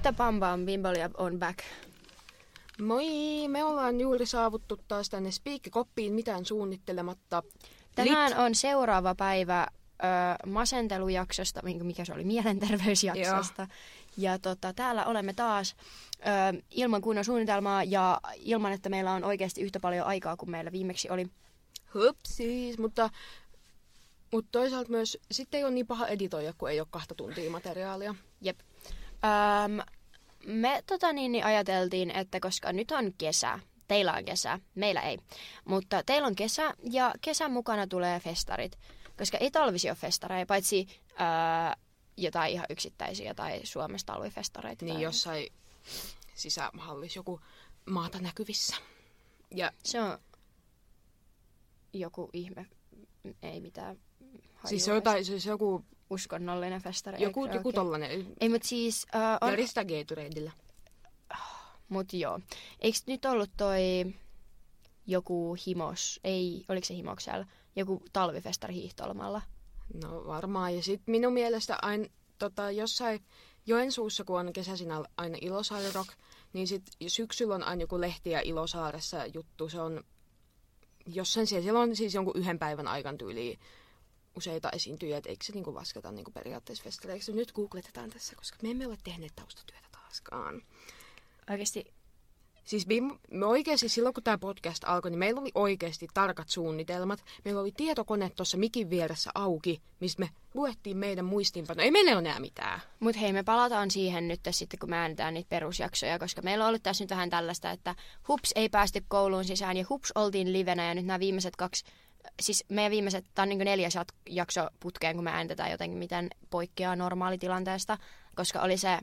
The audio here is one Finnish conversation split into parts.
Mitä Pam Pam Bimbolia on back? Moi, me ollaan juuri saavuttu taas tänne spiikkikoppiin mitään suunnittelematta. Tänään on seuraava päivä ö, masentelujaksosta, mikä se oli, mielenterveysjaksosta. Ja tota, täällä olemme taas ö, ilman kunnon suunnitelmaa ja ilman, että meillä on oikeasti yhtä paljon aikaa kuin meillä viimeksi oli. Hupsis, mutta, mutta toisaalta myös sitten ei ole niin paha editoida, kun ei ole kahta tuntia materiaalia. Jep. Öm, me tota niin, niin ajateltiin, että koska nyt on kesä, teillä on kesä, meillä ei, mutta teillä on kesä ja kesän mukana tulee festarit, koska ei talvisi ole festareja, paitsi öö, jotain ihan yksittäisiä tai Suomessa talvifestareita. Niin tai... jossain sisämahallissa joku maata näkyvissä. Ja Se on joku ihme, ei mitään siis se on jotain, siis joku, uskonnollinen festari. joku, joku oikein? tollanen. Ei, mutta siis... Uh, on, Järjestää Gatoradeillä. Mut joo. Eikö nyt ollut toi joku himos, ei, oliko se himoksella, joku talvifestari hiihtolmalla? No varmaan. Ja sitten minun mielestä aina tota, jossain Joensuussa, kun on kesäisin aina Ilosaari Rock, niin sit syksyllä on aina joku lehtiä Ilosaaressa juttu. Se on jossain siellä, siellä on siis jonkun yhden päivän aikan tyyliin useita esiintyjiä, että eikö se niinku lasketa niinku periaatteessa festareiksi. Nyt googletetaan tässä, koska me emme ole tehneet taustatyötä taaskaan. Oikeasti, Siis me oikeasti silloin, kun tämä podcast alkoi, niin meillä oli oikeasti tarkat suunnitelmat. Meillä oli tietokone tuossa mikin vieressä auki, mistä me luettiin meidän muistiinpanoja. Ei meillä ole enää mitään. mut hei, me palataan siihen nyt sitten, kun me äänetään niitä perusjaksoja, koska meillä on ollut tässä nyt vähän tällaista, että hups ei päästy kouluun sisään ja hups oltiin livenä ja nyt nämä viimeiset kaksi Siis meidän viimeiset, tämä on niin neljäs jakso putkeen, kun me äänitetään jotenkin miten poikkeaa normaalitilanteesta, koska oli se,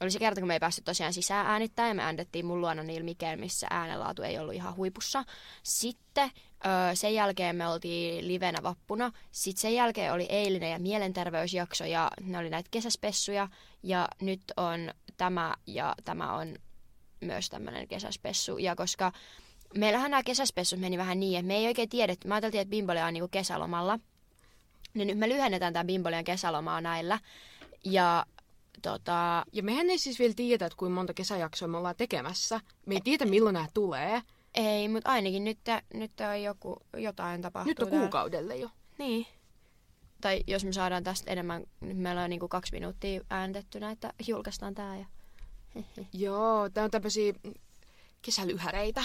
oli se kerta, kun me ei päästy tosiaan sisään äänittää ja me äänitettiin mun luona niillä Mikeen, missä äänenlaatu ei ollut ihan huipussa. Sitten öö, sen jälkeen me oltiin livenä vappuna. Sitten sen jälkeen oli eilinen ja mielenterveysjakso ja ne oli näitä kesäspessuja. Ja nyt on tämä ja tämä on myös tämmöinen kesäspessu. Ja koska meillähän nämä kesäspessut meni vähän niin, että me ei oikein tiedetty. Mä ajateltiin, että Bimbolia on niinku kesälomalla. Niin nyt me lyhennetään tämän Bimbolian kesälomaa näillä. Ja tota, Ja mehän ei siis vielä tiedä, että kuinka monta kesäjaksoa me ollaan tekemässä. Me ei tiedä, milloin nämä tulee. ei, mutta ainakin nyt, nyt on joku, jotain tapahtuu. Nyt on täällä. kuukaudelle jo. Niin. Tai jos me saadaan tästä enemmän, nyt meillä on niinku kaksi minuuttia ääntettynä, että julkaistaan tää. Ja... Joo, tää on tämmöisiä kesälyhäreitä.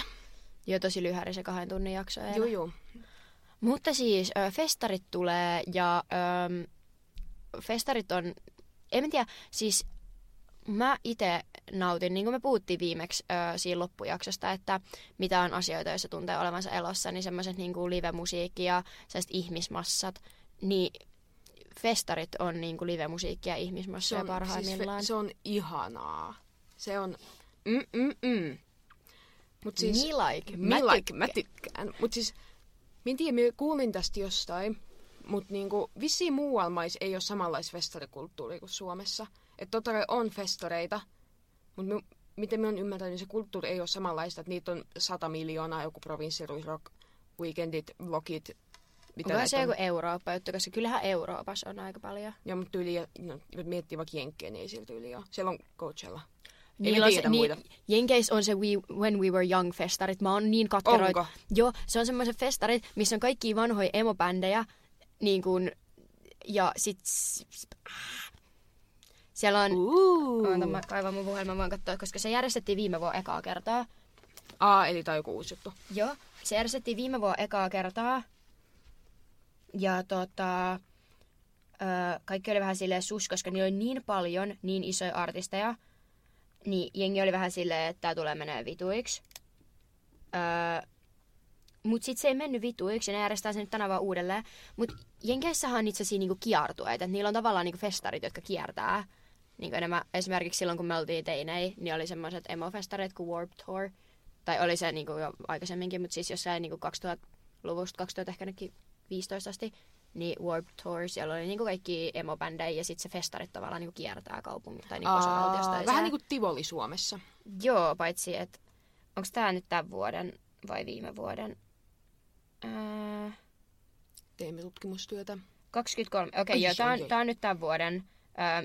Jo tosi lyhäri se kahden tunnin jakso. Joo, joo. Mutta siis ö, festarit tulee ja ö, festarit on, en mä tiedä, siis mä itse nautin, niin kuin me puhuttiin viimeksi ö, siinä loppujaksosta, että mitä on asioita, joissa tuntee olevansa elossa, niin semmoiset niin kuin live-musiikki ja sellaiset ihmismassat, niin festarit on niin kuin live-musiikkia ja ihmismassoja parhaimmillaan. Siis fe, se on ihanaa. Se on... Mm, mm, mm. Mut siis, Me like. me like, mä tykkään. Mut siis, mä en tiedä, mä kuulin tästä jostain, mutta niinku, vissiin muualla maissa ei ole samanlaista festarikulttuuria kuin Suomessa. Että totta kai on festareita, mutta miten mä oon ymmärtänyt, niin se kulttuuri ei ole samanlaista, että niitä on sata miljoonaa, joku provinssirock, weekendit, vlogit, mitä Onko se on. joku Eurooppa juttu, koska kyllähän Euroopassa on aika paljon. Joo, mutta tyyli, no, miettii vaikka Jenkkejä, niin ei sillä tyyli ole. Siellä on Coachella. Ei Niillä me on tiedetä se, muita. Niin, Jenkeis on se we, When We Were Young festarit. Mä oon niin katkeroit. Onko? Joo, se on semmoiset festarit, missä on kaikki vanhoja emobändejä. Niin kun, ja sit... Siellä on... Uh. Oota, mä kaivan mun puhelimen, vaan katsoa, koska se järjestettiin viime vuonna ekaa kertaa. Aa, eli tää on joku uusi juttu. Joo, se järjestettiin viime vuonna ekaa kertaa. Ja tota, ö, kaikki oli vähän silleen sus, koska niillä oli niin paljon niin isoja artisteja. Niin jengi oli vähän silleen, että tää tulee menee vituiksi. Öö, mut sit se ei mennyt vituiksi ja ne järjestää sen nyt tänä vaan uudelleen. Mut Jenkeissähän on itse asiassa niinku kiertueita. että Niillä on tavallaan niinku festarit, jotka kiertää. Niin enemmän, esimerkiksi silloin, kun me oltiin teinei, niin oli semmoiset emo-festarit kuin Warp Tour. Tai oli se niinku jo aikaisemminkin, mutta siis jossain niinku 2000-luvusta, 2000 ehkä ainakin 15 asti, niin Warp Tour, siellä oli niinku kaikki emo-bändejä ja sitten se festarit tavallaan niinku kiertää kaupungin tai niinku osavaltiosta vähän niin kuin Tivoli Suomessa. Joo, paitsi että onko tämä nyt tämän vuoden vai viime vuoden? Ää, Teemme tutkimustyötä. 23. Okei, okay, Ai, joo, tämä ai, on, tää on nyt tämän vuoden ää,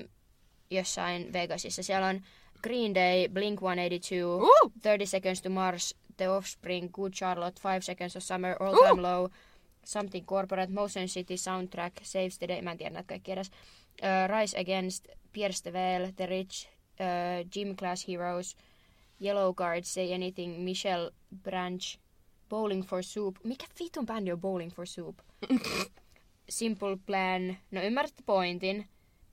jossain Vegasissa. Siellä on Green Day, Blink-182, Uh! 30 Seconds to Mars, The Offspring, Good Charlotte, 5 Seconds of Summer, All Uh! Time Low, Something Corporate, Motion City, Soundtrack, Saves the Day, mä en tiedä näitä kaikki edes, uh, Rise Against, Pierce the Veil, The Rich, uh, Gym Class Heroes, Yellow Card, Say Anything, Michelle Branch, Bowling for Soup. Mikä vitun bändi on Bowling for Soup? Simple Plan. No ymmärrätte pointin,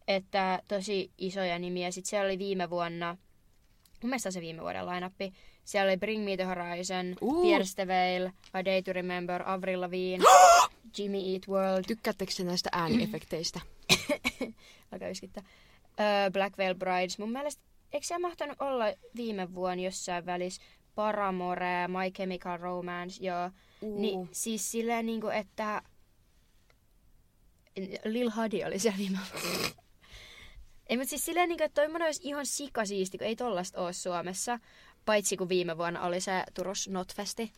että tosi isoja nimiä. Sitten siellä oli viime vuonna, mun mielestä se viime vuoden lainappi. Siellä oli Bring Me The Horizon, Uh. Pierce the Veil, A Day to Remember, Avril Lavigne, Jimmy Eat World, Tykkäättekö te näistä ääniefekteistä? aika yskittä, uh, Black Veil Brides. Mun mielestä, eikö se mahtanut olla viime vuonna jossain välissä Paramore, My Chemical Romance, joo. Uh. Niin siis silleen niinku, että Lil Hadi oli siellä viime vuonna. Ei, mutta siis silleen, niinku, että toimmoinen olisi ihan sikasiisti, kun ei tollasta ole Suomessa. Paitsi kun viime vuonna oli se Turus Notfesti,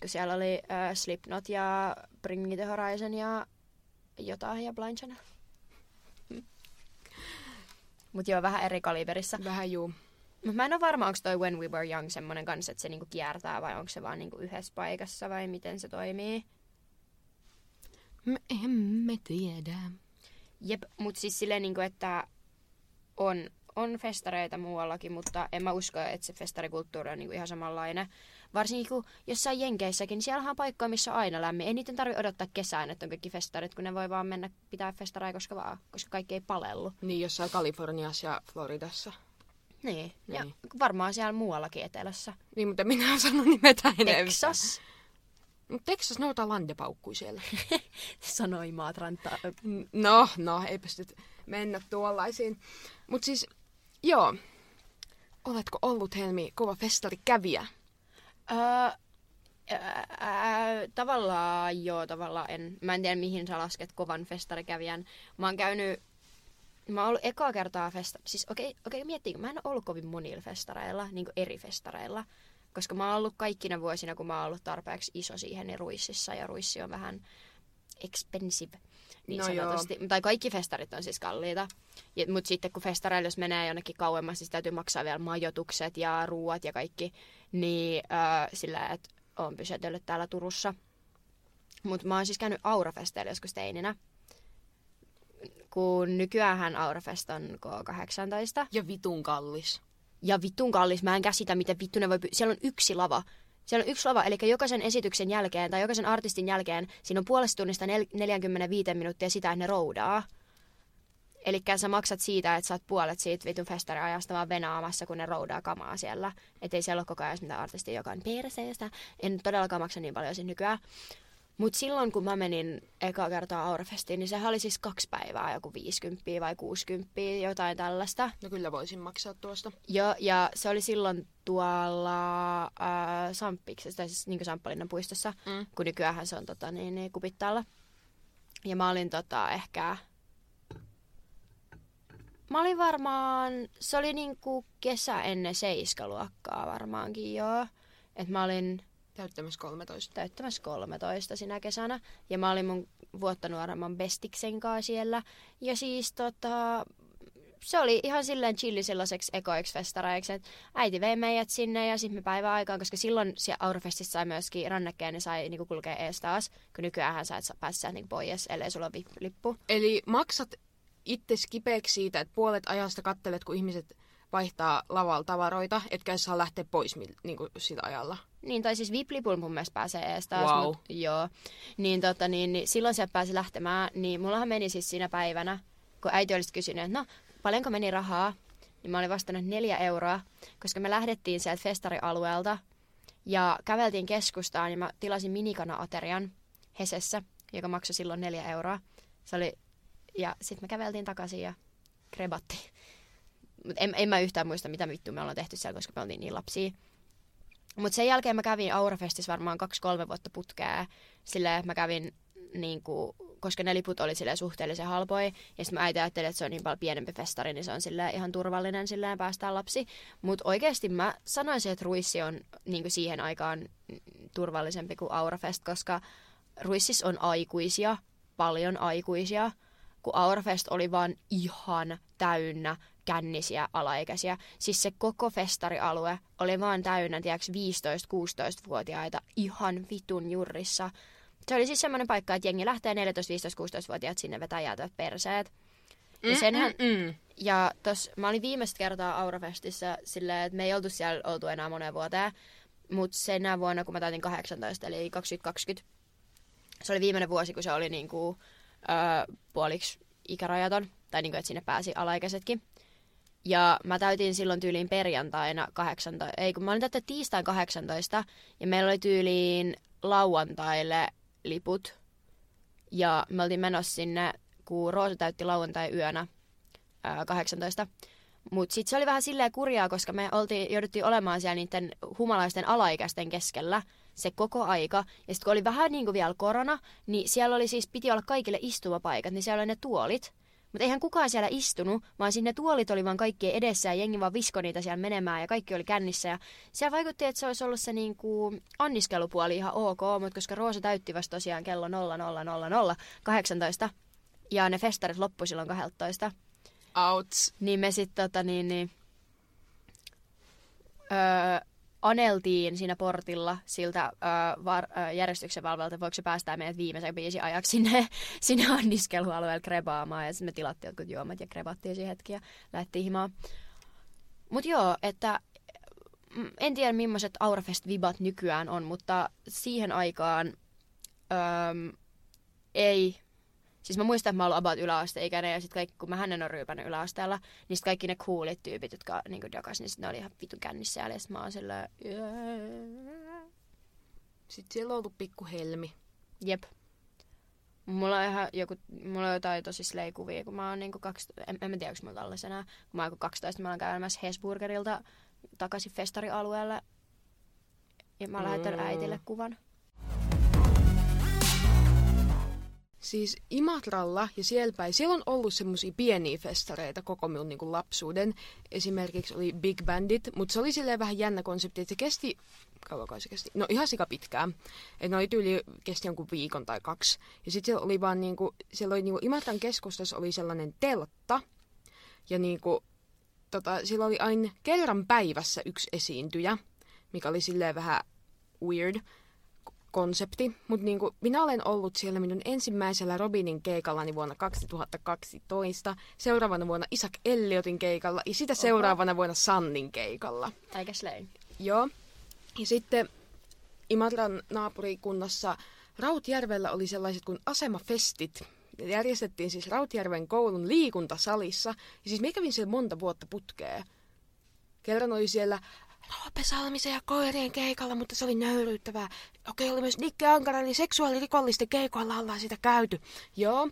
kun siellä oli äh, Slipknot ja Bring Me The Horizon ja jotain ja Blind Channel. Mutta joo, vähän eri kaliberissa. Vähän juu. Mutta mä en ole varma, onko toi When We Were Young semmonen kanssa, että se niinku kiertää vai onko se vaan niinku yhdessä paikassa vai miten se toimii. Me emme tiedä. Jep, mutta siis silleen niinku, että on, on festareita muuallakin, mutta en mä usko, että se festarikulttuuri on niinku ihan samanlainen. Varsinkin kun jossain Jenkeissäkin, niin siellä on paikkoja, missä on aina lämmin. Ei niiden tarvitse odottaa kesään, että on kaikki festarit, kun ne voi vaan mennä pitää festareja koska vaan, koska kaikki ei palellu. Niin jossain Kaliforniassa ja Floridassa. Niin, ja Niin. varmaan siellä muuallakin etelässä. Niin, mutta minä en sano nimetä enemmän. Texas, Texas noutaa landepaukkui siellä. sanoi Maatranta. No, no, ei pystyt mennä tuollaisiin. Mut siis, joo. Oletko ollut, Helmi, kova festarikävijä? Öö, ää, tavallaan joo, tavallaan en. Mä en tiedä mihin sä lasket kovan festarikävijän. Mä oon käynyt, mä oon ollut ekaa kertaa festa... Siis okei, okay, okei okay, miettiikö, mä en ole ollut kovin monilla festareilla, niin eri festareilla. Koska mä oon ollut kaikkina vuosina, kun mä oon ollut tarpeeksi iso siihen, niin ruississa. Ja ruissi on vähän expensive, niin No no joo. sanotusti. Tai kaikki festarit on siis kalliita. Mutta sitten kun festareilla, jos menee jonnekin kauemmas, niin täytyy maksaa vielä majoitukset ja ruuat ja kaikki. Niin äh, sillä, että oon pysytellyt täällä Turussa. Mutta mä oon siis käynyt Aurafesteilla joskus teininä. Kun nykyään Aurafest on K18. Ja vitun kallis. Ja vittun kallis, mä en käsitä, miten vittu ne voi... Py- Siellä on yksi lava. Siellä on yksi lava, eli jokaisen esityksen jälkeen tai jokaisen artistin jälkeen siinä on puolesta tunnista nel- 45 minuuttia sitä, että ne roudaa. Eli sä maksat siitä, että sä oot puolet siitä vitun festariajasta vaan venaamassa, kun ne roudaa kamaa siellä. Että ei siellä ole koko ajan mitään artistia, joka on perseestä. En todellakaan maksa niin paljon siinä nykyään. Mutta silloin, kun mä menin eka kertaa Aurafestiin, niin sehän oli siis kaksi päivää, joku 50 vai 60, jotain tällaista. No kyllä voisin maksaa tuosta. Joo, ja se oli silloin tuolla äh, Samppiksessa, tai siis niin Samppalinnan puistossa, Mm. kun nykyään se on tota, niin, niin, kupittaalla. Ja mä olin tota, ehkä... Mä olin varmaan... Se oli niinku kesä ennen seiskaluokkaa varmaankin, joo. Et mä olin Täyttämässä 13. täyttämässä 13 sinä kesänä. Ja mä olin mun vuotta nuoremman bestiksen kanssa siellä. Ja siis tota, se oli ihan silleen chilli sellaiseksi ekoiksi festareiksi, että äiti vei meidät sinne ja sitten me päivän aikaan, koska silloin siellä Aurofestissa sai myöskin rannekkeen, niin sai niinku kulkea ees taas, kun nykyään sä et sieltä niinku pois, ellei sulla ole VIP-lippu. Eli maksat itse kipeäksi siitä, että puolet ajasta kattelet, kun ihmiset vaihtaa lavalla tavaroita, etkä saa lähteä pois niin kuin sillä ajalla. Niin, tai siis VIP-lipulla mun mielestä pääsee ees taas. Wow. Mut, joo. Niin, tota, niin, niin silloin se pääsi lähtemään, niin mullahan meni siis siinä päivänä, kun äiti olisi kysynyt, että no, paljonko meni rahaa, niin mä olin vastannut neljä euroa, koska me lähdettiin sieltä festarialueelta ja käveltiin keskustaan ja mä tilasin minikana-aterian Hesessä, joka maksoi silloin neljä euroa. Se oli, ja sitten me käveltiin takaisin ja krebattiin. Mutta en, en mä yhtään muista, mitä vittua me ollaan tehty siellä, koska me oltiin niin lapsia. Mutta sen jälkeen mä kävin Aurafestissä varmaan kaksi-kolme vuotta putkea. Että mä kävin, niin kuin, koska ne liput oli silleen suhteellisen halpoja. Ja sitten mä äiti ajattelin, että se on niin paljon pienempi festari, niin se on silleen ihan turvallinen silleen päästään lapsi. Mutta oikeasti mä sanoisin, että Ruissi on niin kuin siihen aikaan turvallisempi kuin Aurafest, koska Ruississa on aikuisia, paljon aikuisia, kun Aurafest oli vaan ihan täynnä kännisiä alaikäisiä. Siis se koko festarialue oli vaan täynnä, tiedätkö, 15-16-vuotiaita ihan vitun jurrissa. Se oli siis semmoinen paikka, että jengi lähtee 14, 15, 16-vuotiaat sinne vetää jäätävät perseet. Ja, Mm, senhän, mm, mm. ja tos, mä olin viimeistä kertaa Aurafestissä silleen, että me ei oltu siellä oltu enää moneen vuoteen. Mutta senä vuonna, kun mä täytin 18, eli 2020, se oli viimeinen vuosi, kun se oli niinku, öö, puoliksi ikärajaton. Tai niinku, että sinne pääsi alaikäisetkin. Ja mä täytin silloin tyyliin perjantaina 18, ei kun mä olin täyttä tiistain 18, ja meillä oli tyyliin lauantaille liput. Ja me oltiin menossa sinne, kun Roosa täytti lauantai yönä ää, 18. Mutta sitten se oli vähän silleen kurjaa, koska me oltiin, jouduttiin olemaan siellä niiden humalaisten alaikäisten keskellä se koko aika. Ja sitten kun oli vähän niin kuin vielä korona, niin siellä oli siis, piti olla kaikille istumapaikat, niin siellä oli ne tuolit. Mutta eihän kukaan siellä istunut, vaan sinne tuolit oli vaan kaikkien edessä ja jengi vaan visko niitä siellä menemään ja kaikki oli kännissä. Ja siellä vaikutti, että se olisi ollut se niinku anniskelupuoli ihan ok, mutta koska Roosa täytti vasta tosiaan kello 0000 18 ja ne festarit loppui silloin 12, Outs. niin me sitten tota niin, niin öö, aneltiin siinä portilla siltä öö, var, öö, järjestyksen valvelta, voiko se päästää meidät viimeisen biisin ajaksi sinne, sinne anniskelualueelle krebaamaan. Ja sitten me tilattiin jotkut juomat ja krebattiin siihen hetki ja lähdettiin himaan. Mutta joo, että mm, en tiedä millaiset Aurafest-vibat nykyään on, mutta siihen aikaan öö, ei Siis mä muistan, että mä oon about yläasteikäinen ja sit kaikki, kun mä hänen on ryypännyt yläasteella, niin sit kaikki ne coolit tyypit, jotka niin dokas, niin sit ne oli ihan vitun kännissä ja mä oon silleen... Sitten siellä on ollut pikku helmi. Jep. Mulla on ihan joku, mulla on jotain tosi sleikuvia, kun mä oon niinku kaksi, en, en mä tiedä, onko mulla tallessa enää, kun mä oon joku 12, mä oon käymässä Hesburgerilta takaisin festarialueelle. Ja mä oon mm. lähettänyt äitille kuvan. Siis Imatralla ja siellä päin, siellä on ollut semmosia pieniä festareita koko minun niin lapsuuden. Esimerkiksi oli Big Bandit, mutta se oli silleen vähän jännä konsepti, että se kesti, kauanko se kesti? No ihan sika pitkään. Että ne oli tyyli, kesti jonkun viikon tai kaksi. Ja sitten siellä oli vaan niinku, siellä oli niinku Imatran keskustassa oli sellainen teltta. Ja niinku, tota, siellä oli aina kerran päivässä yksi esiintyjä, mikä oli silleen vähän weird konsepti, mutta niinku, minä olen ollut siellä minun ensimmäisellä Robinin keikallani vuonna 2012, seuraavana vuonna Isaac Elliotin keikalla ja sitä seuraavana vuonna Sannin keikalla. Eikä slei. Joo. Ja sitten Imatran naapurikunnassa Rautjärvellä oli sellaiset kuin asemafestit. Ne järjestettiin siis Rautjärven koulun liikuntasalissa. Ja siis mä kävin siellä monta vuotta putkeen. Kerran oli siellä Roope Salmisen ja koirien keikalla, mutta se oli nöyryyttävää. Okei, oli myös Nikke Ankara, eli seksuaalirikollisten keikoilla ollaan sitä käyty. Joo.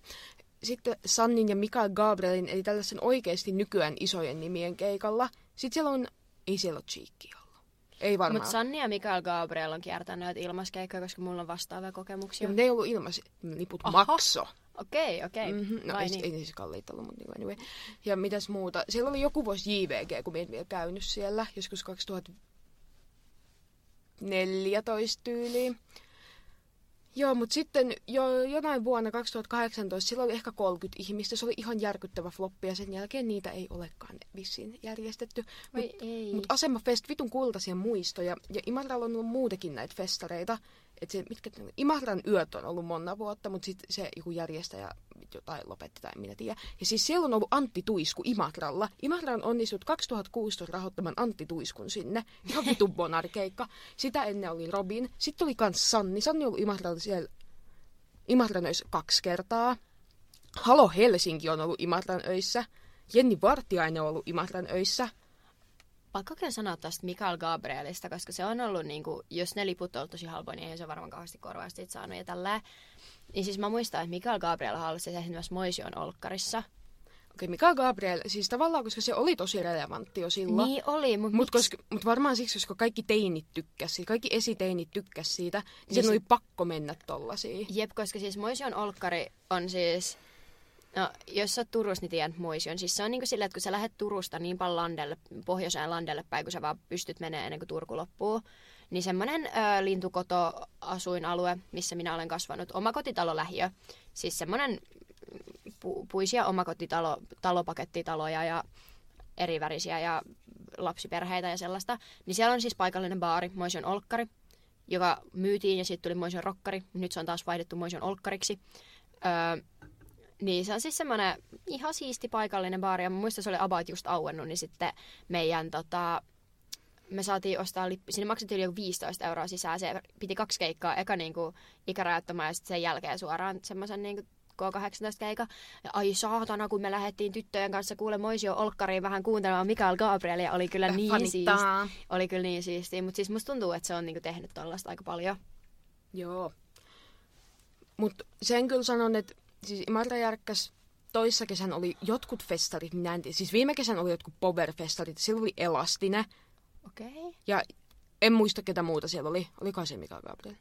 Sitten Sannin ja Mikael Gabrielin, eli tällaisen oikeasti nykyään isojen nimien keikalla. Sitten siellä on, ei siellä ole Cheekki ollut. Ei varmaan. Mutta Sanni ja Mikael Gabriel on kiertänyt ilmaskeikkoja, koska mulla on vastaavia kokemuksia. Ja, mutta ne ei ollut ilmais, liput Aha. makso. Okei, okei. Mm-hmm. No Vai ei, niin? ei ne siis kalliita ollut, mutta niinku anyway. Ja mitäs muuta. Siellä oli joku vuosi JVG, kun en vielä käynyt siellä. Joskus 2014 tyyliin. Joo, mutta sitten jo jonain vuonna 2018 sillä oli ehkä 30 ihmistä. Se oli ihan järkyttävä floppi ja sen jälkeen niitä ei olekaan vissiin järjestetty. Mutta mut Asemafest, vitun kultaisia muistoja. Ja Imatralla on ollut muutakin näitä festareita. Et se, mitkä, Imatran yöt on ollut monta vuotta, mutta sitten se joku järjestäjä jotain lopetti tai minä tiedä. Ja siis siellä on ollut Antti Tuisku Imatralla. Imatra on onnistunut 2016 rahoittamaan Antti Tuiskun sinne. Ihan vitun bonarkeikka. Sitä ennen oli Robin. Sitten oli kans Sanni. Sanni on ollut Imatralla siellä Imatran öissä kaksi kertaa. Halo Helsinki on ollut Imatran öissä. Jenni Vartiainen on ollut Imatran öissä. Pakko kyllä sanoa tästä Mikael Gabrielista, koska se on ollut, niin kuin, jos ne liput on tosi halpoja, niin ei se varmaan kauheasti korvausta siitä saanut ja tällä. Niin siis mä muistan, että Mikael Gabriel halusi tehdä myös Moision Olkkarissa. Okei, Mika Gabriel, siis tavallaan, koska se oli tosi relevantti jo silloin. Niin oli, mutta Mutta mut varmaan siksi, koska kaikki teinit tykkäs siitä, kaikki esiteinit tykkäs siitä, niin, Niin sen se- oli pakko mennä tollasia. Jep, koska siis Moision Olkkari on siis... No, jos sä oot Turussa, niin tiedät Moision. Siis se on niinku silleen, että kun sä lähdet Turusta niin paljon landelle, pohjoiseen landelle päin, kun sä vaan pystyt menemään ennen kuin Turku loppuu, niin semmoinen lintukoto-asuinalue, missä minä olen kasvanut, omakotitalo lähiö, siis semmoinen pu- puisia omakotitalo, talopakettitaloja ja erivärisiä ja lapsiperheitä ja sellaista. Niin siellä on siis paikallinen baari, Moision Olkkari, joka myytiin ja sitten tuli Moision Rokkari. Nyt se on taas vaihdettu Moision Olkkariksi. Öö, niin se on siis semmoinen ihan siisti paikallinen baari. Ja muista se oli about just auennut, niin sitten meidän tota, me saatiin ostaa lippu, sinne maksettiin yli 15 euroa sisään, se piti kaksi keikkaa, eka niinku ikärajattomaan ja sitten sen jälkeen suoraan semmoisen niinku K18-keika. Ja ai saatana, kun me lähdettiin tyttöjen kanssa kuule Moisio Olkkariin vähän kuuntelemaan Mikael Gabrielia, oli kyllä niin siisti. Oli kyllä niin siistiä, mutta siis musta tuntuu, että se on niinku tehnyt tollasta aika paljon. Joo. Mutta sen kyllä sanon, että siis Imatra Järkkäs toissa kesän oli jotkut festarit, minä en tiedä. Siis viime kesän oli jotkut power-festarit, silloin oli Elastine. Okei. Okay. Ja en muista ketä muuta siellä oli. Oliko se Mika Gabriel?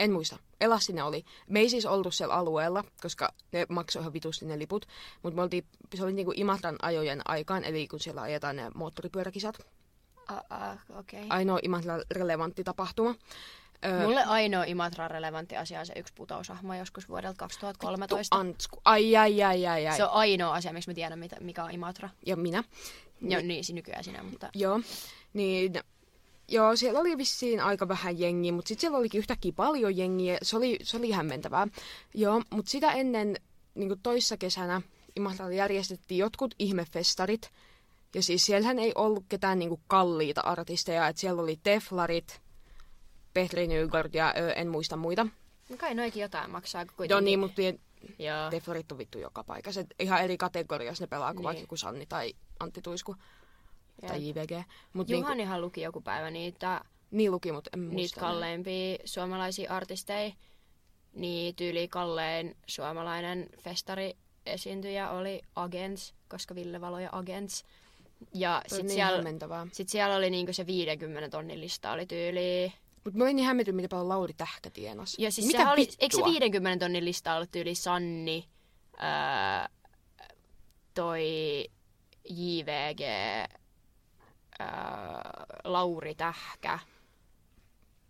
En muista. Elastinen oli. Me ei siis oltu siellä alueella, koska ne maksoi ihan vitusti ne liput. Mutta me oltiin, se oli niinku Imatran ajojen aikaan, eli kun siellä ajetaan ne moottoripyöräkisat. Uh, uh, okay. Ainoa Imatran relevantti tapahtuma. Mulle ainoa Imatra relevantti asia on se yksi putousahma joskus vuodelta 2013. Antsku. Ai, ai, ai, ai, ai. Se on ainoa asia, miksi mä tiedän, mikä on Imatra. Ja minä. Joo, niin, nykyään sinä, mutta... Joo, niin Joo, siellä oli vissiin aika vähän jengiä, mutta sitten siellä olikin yhtäkkiä paljon jengiä. Se oli, se oli hämmentävää. Joo, mutta sitä ennen niin toissa kesänä Imatralla järjestettiin jotkut ihmefestarit. Ja siis siellähän ei ollut ketään niin kalliita artisteja. että siellä oli Teflarit, Petri Nygård ja ö, en muista muita. No kai noikin jotain maksaa kuitenkin. Joo niin, mutta Joo. Teflarit on vittu joka paikassa. Et ihan eri kategoriassa ne pelaa kuin niin. vaikka joku Sanni tai Antti Tuisku ja. tai JVG. Mut Juhanihan niinku... luki joku päivä niitä, niin luki, mutta en niitä kalleimpia suomalaisia artisteja. Niin tyyli kallein suomalainen festari esiintyjä oli Agents, koska Ville Valo ja Agents. Ja sitten niin siellä, sit siellä oli niinku se 50 tonnin lista oli tyyli mutta mä olin niin hämmentynyt, mitä paljon Lauri Tähkä tienas. Ja siis mitä oli, eikö se 50 tonnin lista ollut tyyli Sanni, ää, toi JVG, ää, Lauri Tähkä,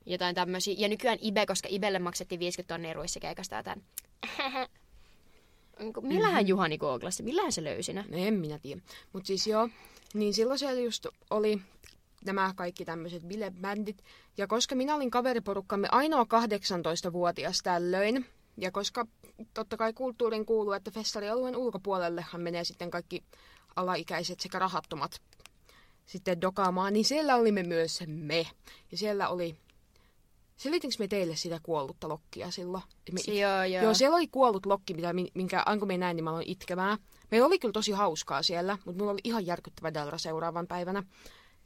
jotain tämmöisiä. Ja nykyään Ibe, koska Ibelle maksettiin 50 tonnia ruissikeikasta jotain. Millähän mm-hmm. Juhani googlasi? Millähän se löysi ne? No en minä tiedä. Mutta siis joo, niin silloin siellä just oli nämä kaikki tämmöiset bilebändit. Ja koska minä olin kaveriporukkamme ainoa 18-vuotias tällöin, ja koska totta kai kulttuurin kuuluu, että festarialueen ulkopuolellehan menee sitten kaikki alaikäiset sekä rahattomat sitten dokaamaan, niin siellä olimme myös me. Ja siellä oli Selitinkö me teille sitä kuollutta lokkia silloin? Me it... joo, joo. joo, siellä oli kuollut lokki, mitä, minkä aina kun me näin, niin mä aloin itkemään. Meillä oli kyllä tosi hauskaa siellä, mutta mulla oli ihan järkyttävä delra seuraavan päivänä.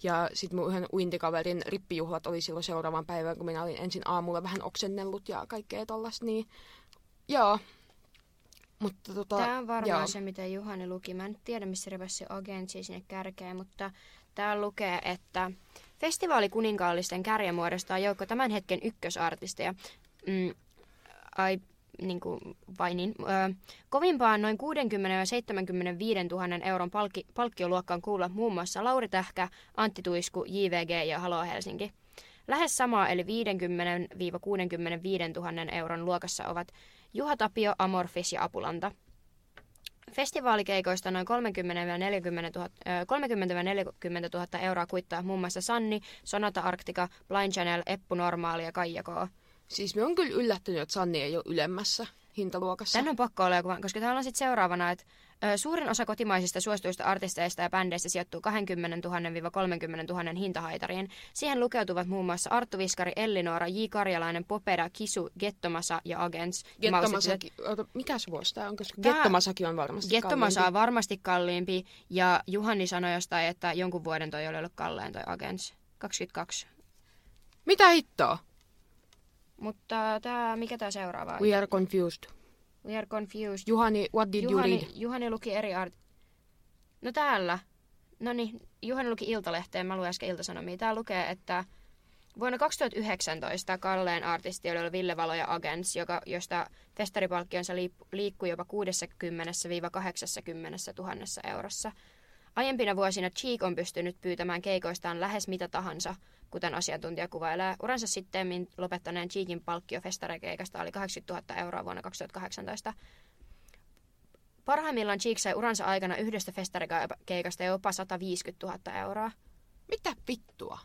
Ja sitten mun yhden uintikaverin rippijuhlat oli silloin seuraavan päivän, kun minä olin ensin aamulla vähän oksennellut ja kaikkea tollasta, niin joo. Mutta tota, Tämä on varmaan joo. se, mitä Juhani luki. Mä en tiedä, missä rivessä se agentsi sinne kärkeen, mutta täällä lukee, että festivaali kuninkaallisten kärjen muodostaa joukko tämän hetken ykkösartisteja. Mm, I niin kuin vainin, ö, kovimpaan noin 60 ja 75 000 euron palkki, palkkioluokkaan kuuluvat muun muassa Lauri Tähkä, Antti Tuisku, JVG ja Halo Helsinki. Lähes samaa eli 50-65 000 euron luokassa ovat Juha Tapio, Amorfis ja Apulanta. Festivaalikeikoista noin 30-40 000, 30 000 euroa kuittaa muun muassa Sanni, Sonata Arctica, Blind Channel, Eppu Normaali ja Kaijako. Siis me on kyllä yllättynyt, että Sanni ei ole ylemmässä hintaluokassa. Tän on pakko olla, koska täällä on sitten seuraavana, että suurin osa kotimaisista suosituista artisteista ja bändeistä sijoittuu 20 000-30 000 hintahaitariin. Siihen lukeutuvat muun muassa Arttu Viskari, Ellinora, J. Karjalainen, Popeda, Kisu, Gettomasa ja Agents. Gettomasaki, mikä se vuosi tämä on? Koska tämä, Gettomasaki on varmasti Gettomasa on varmasti kalliimpi ja Juhani sanoi jostain, että jonkun vuoden toi oli ollut kallein toi Agents. 22. Mitä hittoa? Mutta tämä, mikä tämä seuraava We are confused. We are confused. Juhani, what did Juhani, you read? Juhani luki eri art... No täällä. No niin, Juhani luki Iltalehteen, mä luin äsken Iltasanomia. Tää lukee, että vuonna 2019 kalleen artisti oli Ville Valo ja Agents, joka, josta festaripalkkionsa liikkui jopa 60-80 tuhannessa eurossa. Aiempina vuosina Cheek on pystynyt pyytämään keikoistaan lähes mitä tahansa, kuten asiantuntija kuvailee. Uransa sitten lopettaneen Cheekin palkkio festarekeikasta oli 80 000 euroa vuonna 2018. parhaimmillaan Cheek sai uransa aikana yhdestä festarikeikasta jopa 150 000 euroa. Mitä vittua?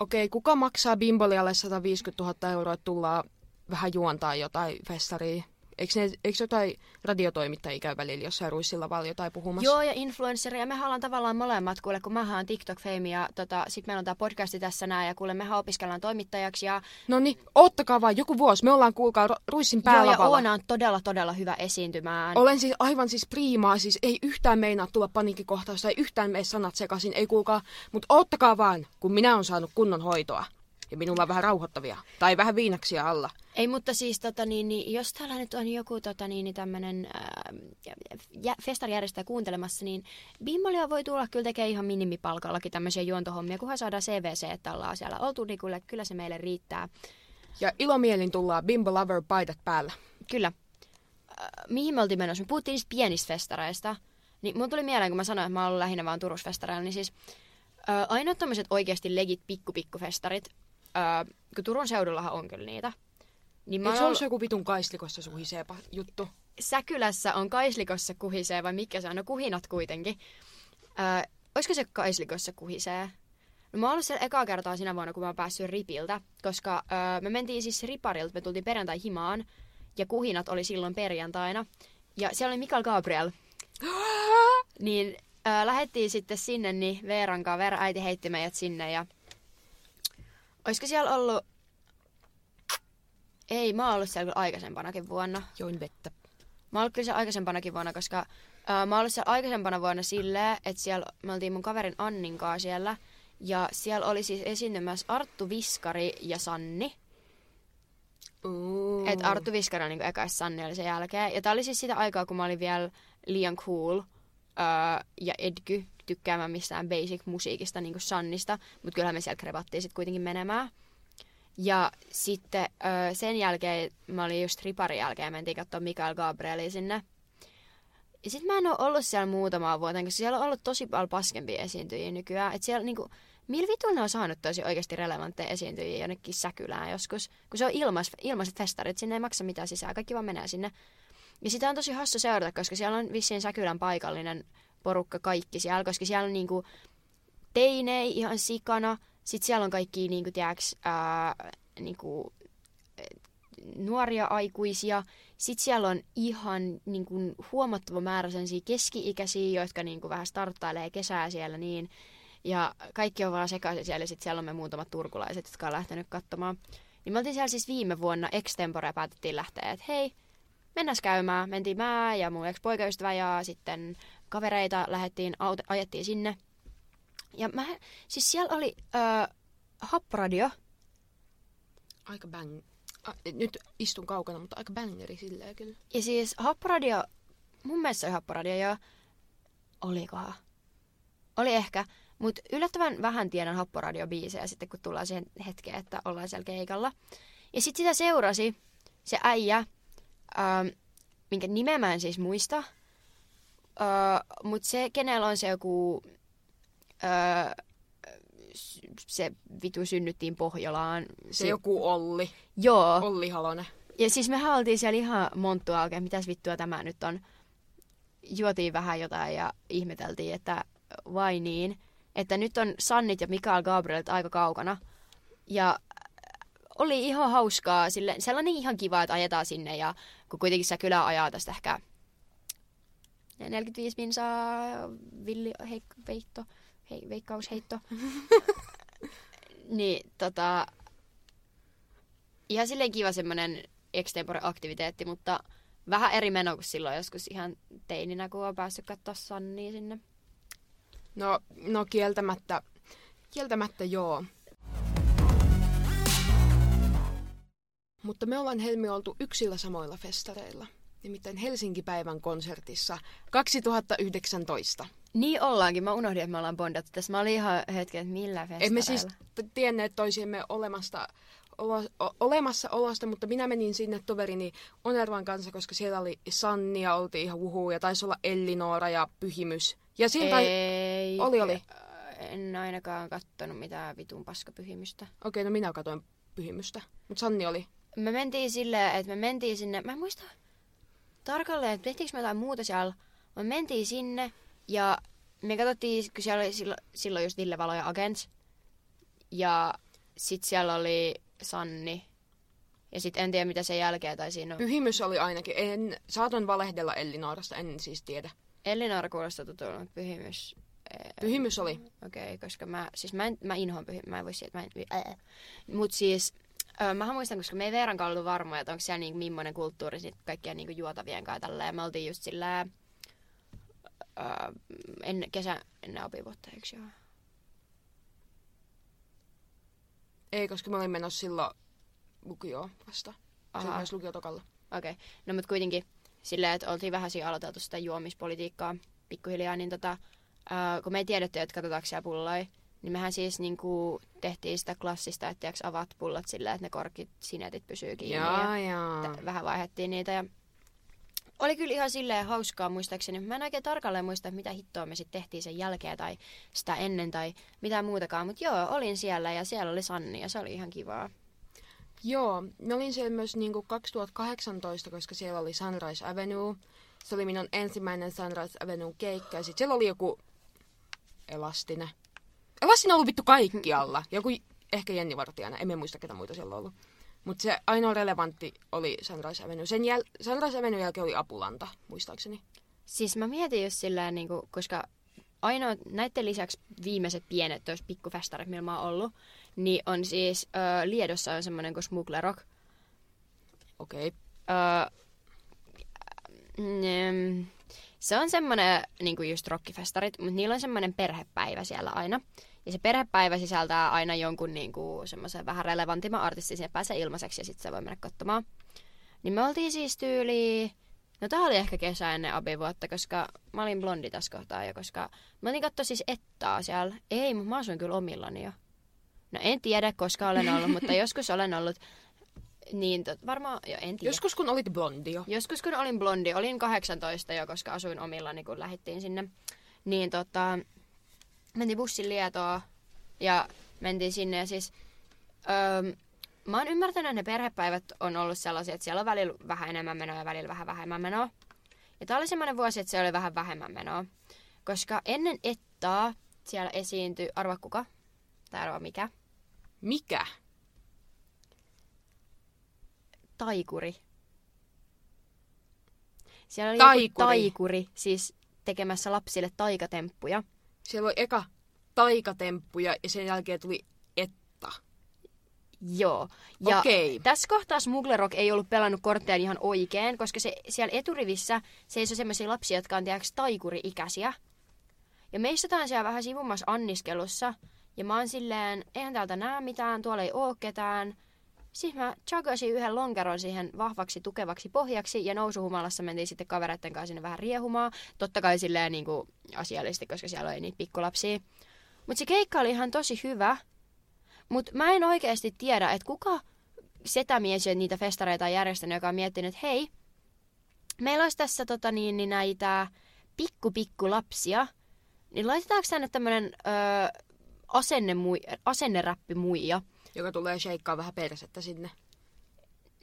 Okei, kuka maksaa Bimbolialle 150 000 euroa, että tullaan vähän juontaa jotain festaria? Eikö, ne, eikö jotain radiotoimittajia käy välillä jossain ruissilla vaan jotain puhumassa? Joo, ja influenceria. Ja me ollaan tavallaan molemmat, kuule, kun mä haan TikTok-fame ja tota, sit meillä on tää podcasti tässä näin, ja kuule, mehän opiskellaan toimittajaksi. Ja... No niin, oottakaa vaan joku vuosi. Me ollaan, kuulkaa, ruissin päällä Joo, ja Oona on todella, todella hyvä esiintymään. Olen siis aivan siis priimaa, siis ei yhtään meinaa tulla paniikkikohtaus, ei yhtään mene sanat sekaisin, ei kuulkaa. Mutta oottakaa vaan, kun minä on saanut kunnon hoitoa. Ja minulla on vähän rauhoittavia. Tai vähän viinaksia alla. Ei, mutta siis tota, niin, niin, jos täällä nyt on joku tota, niin, niin tämmönen äh, festari järjestää kuuntelemassa, niin Bimbolia voi tulla kyllä tekemään ihan minimipalkallakin tämmöisiä juontohommia, kunhan saadaan CVC, että ollaan siellä oltu, niin kyllä, kyllä se meille riittää. Ja ilomielin tullaan Bimbo Lover paidat päällä. Kyllä. Äh, mihin me oltiin menossa? Me puhuttiin niistä pienistä festareista. Niin mun tuli mieleen, kun mä sanoin, että mä oon ollut lähinnä vaan Turusfestareilla, niin siis äh, ainoat tämmöiset oikeasti legit pikku-pikkufestarit, äh, kun Turun seudullahan on kyllä niitä. Niin Eikö se ollut... joku vitun kaistlikossa suhiseepa juttu? Säkylässä on kaislikossa kuhisee, vai mikä se on? No kuhinat kuitenkin. Öö, olisiko se kaislikossa kuhisee? No mä oon ollut siellä ekaa kertaa sinä vuonna, kun mä oon päässyt ripiltä, koska öö, me mentiin siis riparilta, me tultiin perjantai himaan, ja kuhinat oli silloin perjantaina. Ja siellä oli Mikael Gabriel. niin öö, lähettiin sitten sinne, niin Veeran kanssa, Veera äiti heitti meidät sinne, ja olisiko siellä ollut ei, mä oon ollut siellä aikaisempanakin vuonna. Join vettä. Mä oon ollut kyllä siellä aikaisempanakin vuonna, koska uh, mä oon ollut siellä aikaisempana vuonna silleen, että siellä me oltiin mun kaverin Annin kanssa siellä. Ja siellä oli siis esiintymässä Arttu Viskari ja Sanni. Uh. Et Arttu Viskari on niinku eka Sanni oli sen jälkeen. Ja tää oli siis sitä aikaa, kun mä olin vielä liian cool uh, ja edgy tykkäämään mistään basic-musiikista, niinku Sannista. Mutta kyllähän me siellä krevattiin sitten kuitenkin menemään. Ja sitten öö, sen jälkeen, mä olin just riparin jälkeen, mentiin katsoa Mikael Gabrieli sinne. Ja sitten mä en ole ollut siellä muutamaa vuotta, koska siellä on ollut tosi paljon paskempia esiintyjiä nykyään. Että siellä niinku, millä vitulla ne on saanut tosi oikeasti relevantteja esiintyjiä jonnekin säkylään joskus. Kun se on ilmaiset festarit, sinne ei maksa mitään sisään, kaikki vaan menee sinne. Ja sitä on tosi hassu seurata, koska siellä on vissiin säkylän paikallinen porukka kaikki siellä, koska siellä on niinku teinei ihan sikana – sitten siellä on kaikki, niin kuin, tiedäks, ää, niin kuin, nuoria aikuisia. Sitten siellä on ihan niin kuin, huomattava määrä keski-ikäisiä, jotka niin kuin, vähän starttailee kesää siellä niin. Ja kaikki on vaan sekaisin siellä sitten siellä on me muutamat turkulaiset, jotka on lähtenyt katsomaan. Niin me oltiin siellä siis viime vuonna extempore päätettiin lähteä, että hei, mennäs käymään. Mentiin mä ja mun ex-poikaystävä ja sitten kavereita lähettiin, ajettiin sinne. Ja mä, siis siellä oli äh, happradio. Aika bang. Ah, nyt istun kaukana, mutta aika bangeri silleen kyllä. Ja siis happradio, mun mielestä oli happradio ja olikohan? Oli ehkä, mutta yllättävän vähän tiedän happoradio-biisejä sitten, kun tullaan siihen hetkeen, että ollaan siellä keikalla. Ja sitten sitä seurasi se äijä, ähm, minkä nimeä mä en siis muista, äh, mutta se, kenellä on se joku öö, se vitu synnyttiin Pohjolaan. Se, se joku Olli. Joo. Olli Halonen. Ja siis me oltiin siellä ihan monttua oikein, mitäs vittua tämä nyt on. Juotiin vähän jotain ja ihmeteltiin, että vai niin. Että nyt on Sannit ja Mikael Gabrielit aika kaukana. Ja oli ihan hauskaa, sille, sellainen ihan kiva, että ajetaan sinne ja kun kuitenkin sä kyllä ajaa tästä ehkä 45 minsaa villi heikko, veitto hei, veikkausheitto. niin tota, ihan silleen kiva semmonen extempore-aktiviteetti, mutta vähän eri meno kuin silloin joskus ihan teininä, kun on päässyt katsoa Sannia sinne. No, no kieltämättä, kieltämättä joo. Mutta me ollaan Helmi oltu yksillä samoilla festareilla, nimittäin Helsinki-päivän konsertissa 2019. Niin ollaankin. Mä unohdin, että me ollaan bondattu tässä. Mä olin ihan hetken, että millä festareilla. Emme siis tienneet toisiemme olemasta, olo, o, olemassa olosta, mutta minä menin sinne toverini Onervan kanssa, koska siellä oli Sanni ja oltiin ihan uhuu ja taisi olla Ellinora ja Pyhimys. Ja siltä Ei, oli, oli. En ainakaan kattonut mitään vitun paskapyhimystä. Okei, no minä katsoin Pyhimystä, mutta Sanni oli. Me mentiin silleen, että me mentiin sinne, mä en muista, tarkalleen, että tehtiinkö me jotain muuta siellä. Me mentiin sinne ja me katsottiin, kun siellä oli silloin, silloin just Ville Valo ja Agents. Ja sit siellä oli Sanni. Ja sit en tiedä mitä sen jälkeen tai siinä on. Pyhimys oli ainakin. En, saatoin valehdella Ellinaarasta, en siis tiedä. Elinora kuulostaa tutulta, mutta pyhimys... eh, Pyhimys oli. Okei, okay, koska mä, siis mä, en, mä inhoan pyhimys, mä en voi siitä, mä en, ää. Mut siis, öö, mähän muistan, koska me ei Veeran kanssa ollut varmoja, että onko siellä niinku millainen kulttuuri sit kaikkien niinku juotavien kanssa tällä. Ja me oltiin just sillä öö, en, kesä ennen opivuotta, eikö joo? Ei, koska mä olin menossa silloin lukioon vasta. Se Aha. myös lukiotokalla. Okei, okay. no mut kuitenkin silleen, että oltiin vähän siinä aloiteltu sitä juomispolitiikkaa pikkuhiljaa, niin tota, ää, kun me ei tiedetty, että katsotaanko siellä pulloja, niin mehän siis niinku tehtiin sitä klassista, että tiiäks, avat pullot silleen, että ne korkit, sinetit pysyy kiinni. Jaa, jaa. t- vähän vaihdettiin niitä ja oli kyllä ihan silleen hauskaa muistaakseni. Mä en oikein tarkalleen muista, että mitä hittoa me sitten tehtiin sen jälkeen tai sitä ennen tai mitä muutakaan. Mutta joo, olin siellä ja siellä oli Sanni ja se oli ihan kivaa. Joo, mä olin siellä myös niinku 2018, koska siellä oli Sunrise Avenue. Se oli minun ensimmäinen Sunrise Avenue keikka. Ja sit siellä oli joku Elastinen. Elastinen on ollut vittu kaikkialla. Joku ehkä Jenni Vartijainen, en mä muista ketä muita siellä on ollut. Mutta se ainoa relevantti oli Sunrise Avenue. Sen jäl- Sunrise Avenue jälkeen oli Apulanta, muistaakseni. Siis mä mietin just silleen, niin kuin, koska ainoa, näiden lisäksi viimeiset pienet, jos pikkufestarit, millä mä oon ollut, niin on siis, ö, Liedossa on semmoinen kuin Smuggler Rock. Okei. Okay. Ö, mm, se on semmoinen niin kuin just rockifestarit, mutta niillä on semmoinen perhepäivä siellä aina. Ja se perhepäivä sisältää aina jonkun niin kuin, semmoisen vähän relevantimman artistin, sinne pääsee ilmaiseksi ja sitten se voi mennä katsomaan. Niin me oltiin siis tyyli... No tää oli ehkä kesä ennen abivuotta, koska mä olin blondi tässä kohtaa jo, koska mä olin katsoa siis ettaa siellä. Ei, mutta mä asuin kyllä omillani jo. No en tiedä, koska olen ollut, mutta joskus olen ollut. Niin, tot, varmaan, jo en tiedä. Joskus kun olit blondi jo. Joskus kun olin blondi, olin 18 jo, koska asuin omillani, kun lähdettiin sinne. Niin tota, mentiin bussin lietoa ja mentiin sinne ja siis... Öö, mä oon ymmärtänyt, että ne perhepäivät on ollut sellaisia, että siellä on välillä vähän enemmän menoa ja välillä vähän vähemmän menoa. Ja tää oli semmoinen vuosi, että se oli vähän vähemmän menoa. Koska ennen ettaa siellä esiintyi, arva kuka? Tai arva mikä? Mikä? Taikuri. Siellä oli joku Taikuri. taikuri, siis tekemässä lapsille taikatemppuja. Siellä oli eka taikatemppuja ja sen jälkeen tuli etta. Joo. Ja Okei. tässä kohtaa Smugglerok ei ollut pelannut kortteja ihan oikein, koska se siellä eturivissä seisoi sellaisia lapsia, jotka on tiedäks taikuri-ikäisiä. Ja me istutaan siellä vähän sivummassa anniskelussa. Ja mä oon silleen, eihän täältä näe mitään, tuolla ei oo ketään. Siis mä chagasin yhden lonkeron siihen vahvaksi tukevaksi pohjaksi ja nousuhumalassa mentiin sitten kavereiden kanssa sinne vähän riehumaan. Totta kai silleen niin kuin asiallisesti, koska siellä oli niitä pikkulapsia. Mutta se keikka oli ihan tosi hyvä. Mutta mä en oikeasti tiedä, että kuka setämies niitä festareita on järjestänyt, joka on miettinyt, että hei, meillä olisi tässä tota, niin, niin näitä pikku pikku lapsia, niin laitetaanko tänne tämmönen öö, asennemui, asenneräppi muija? Joka tulee sheikkaa vähän persettä sinne.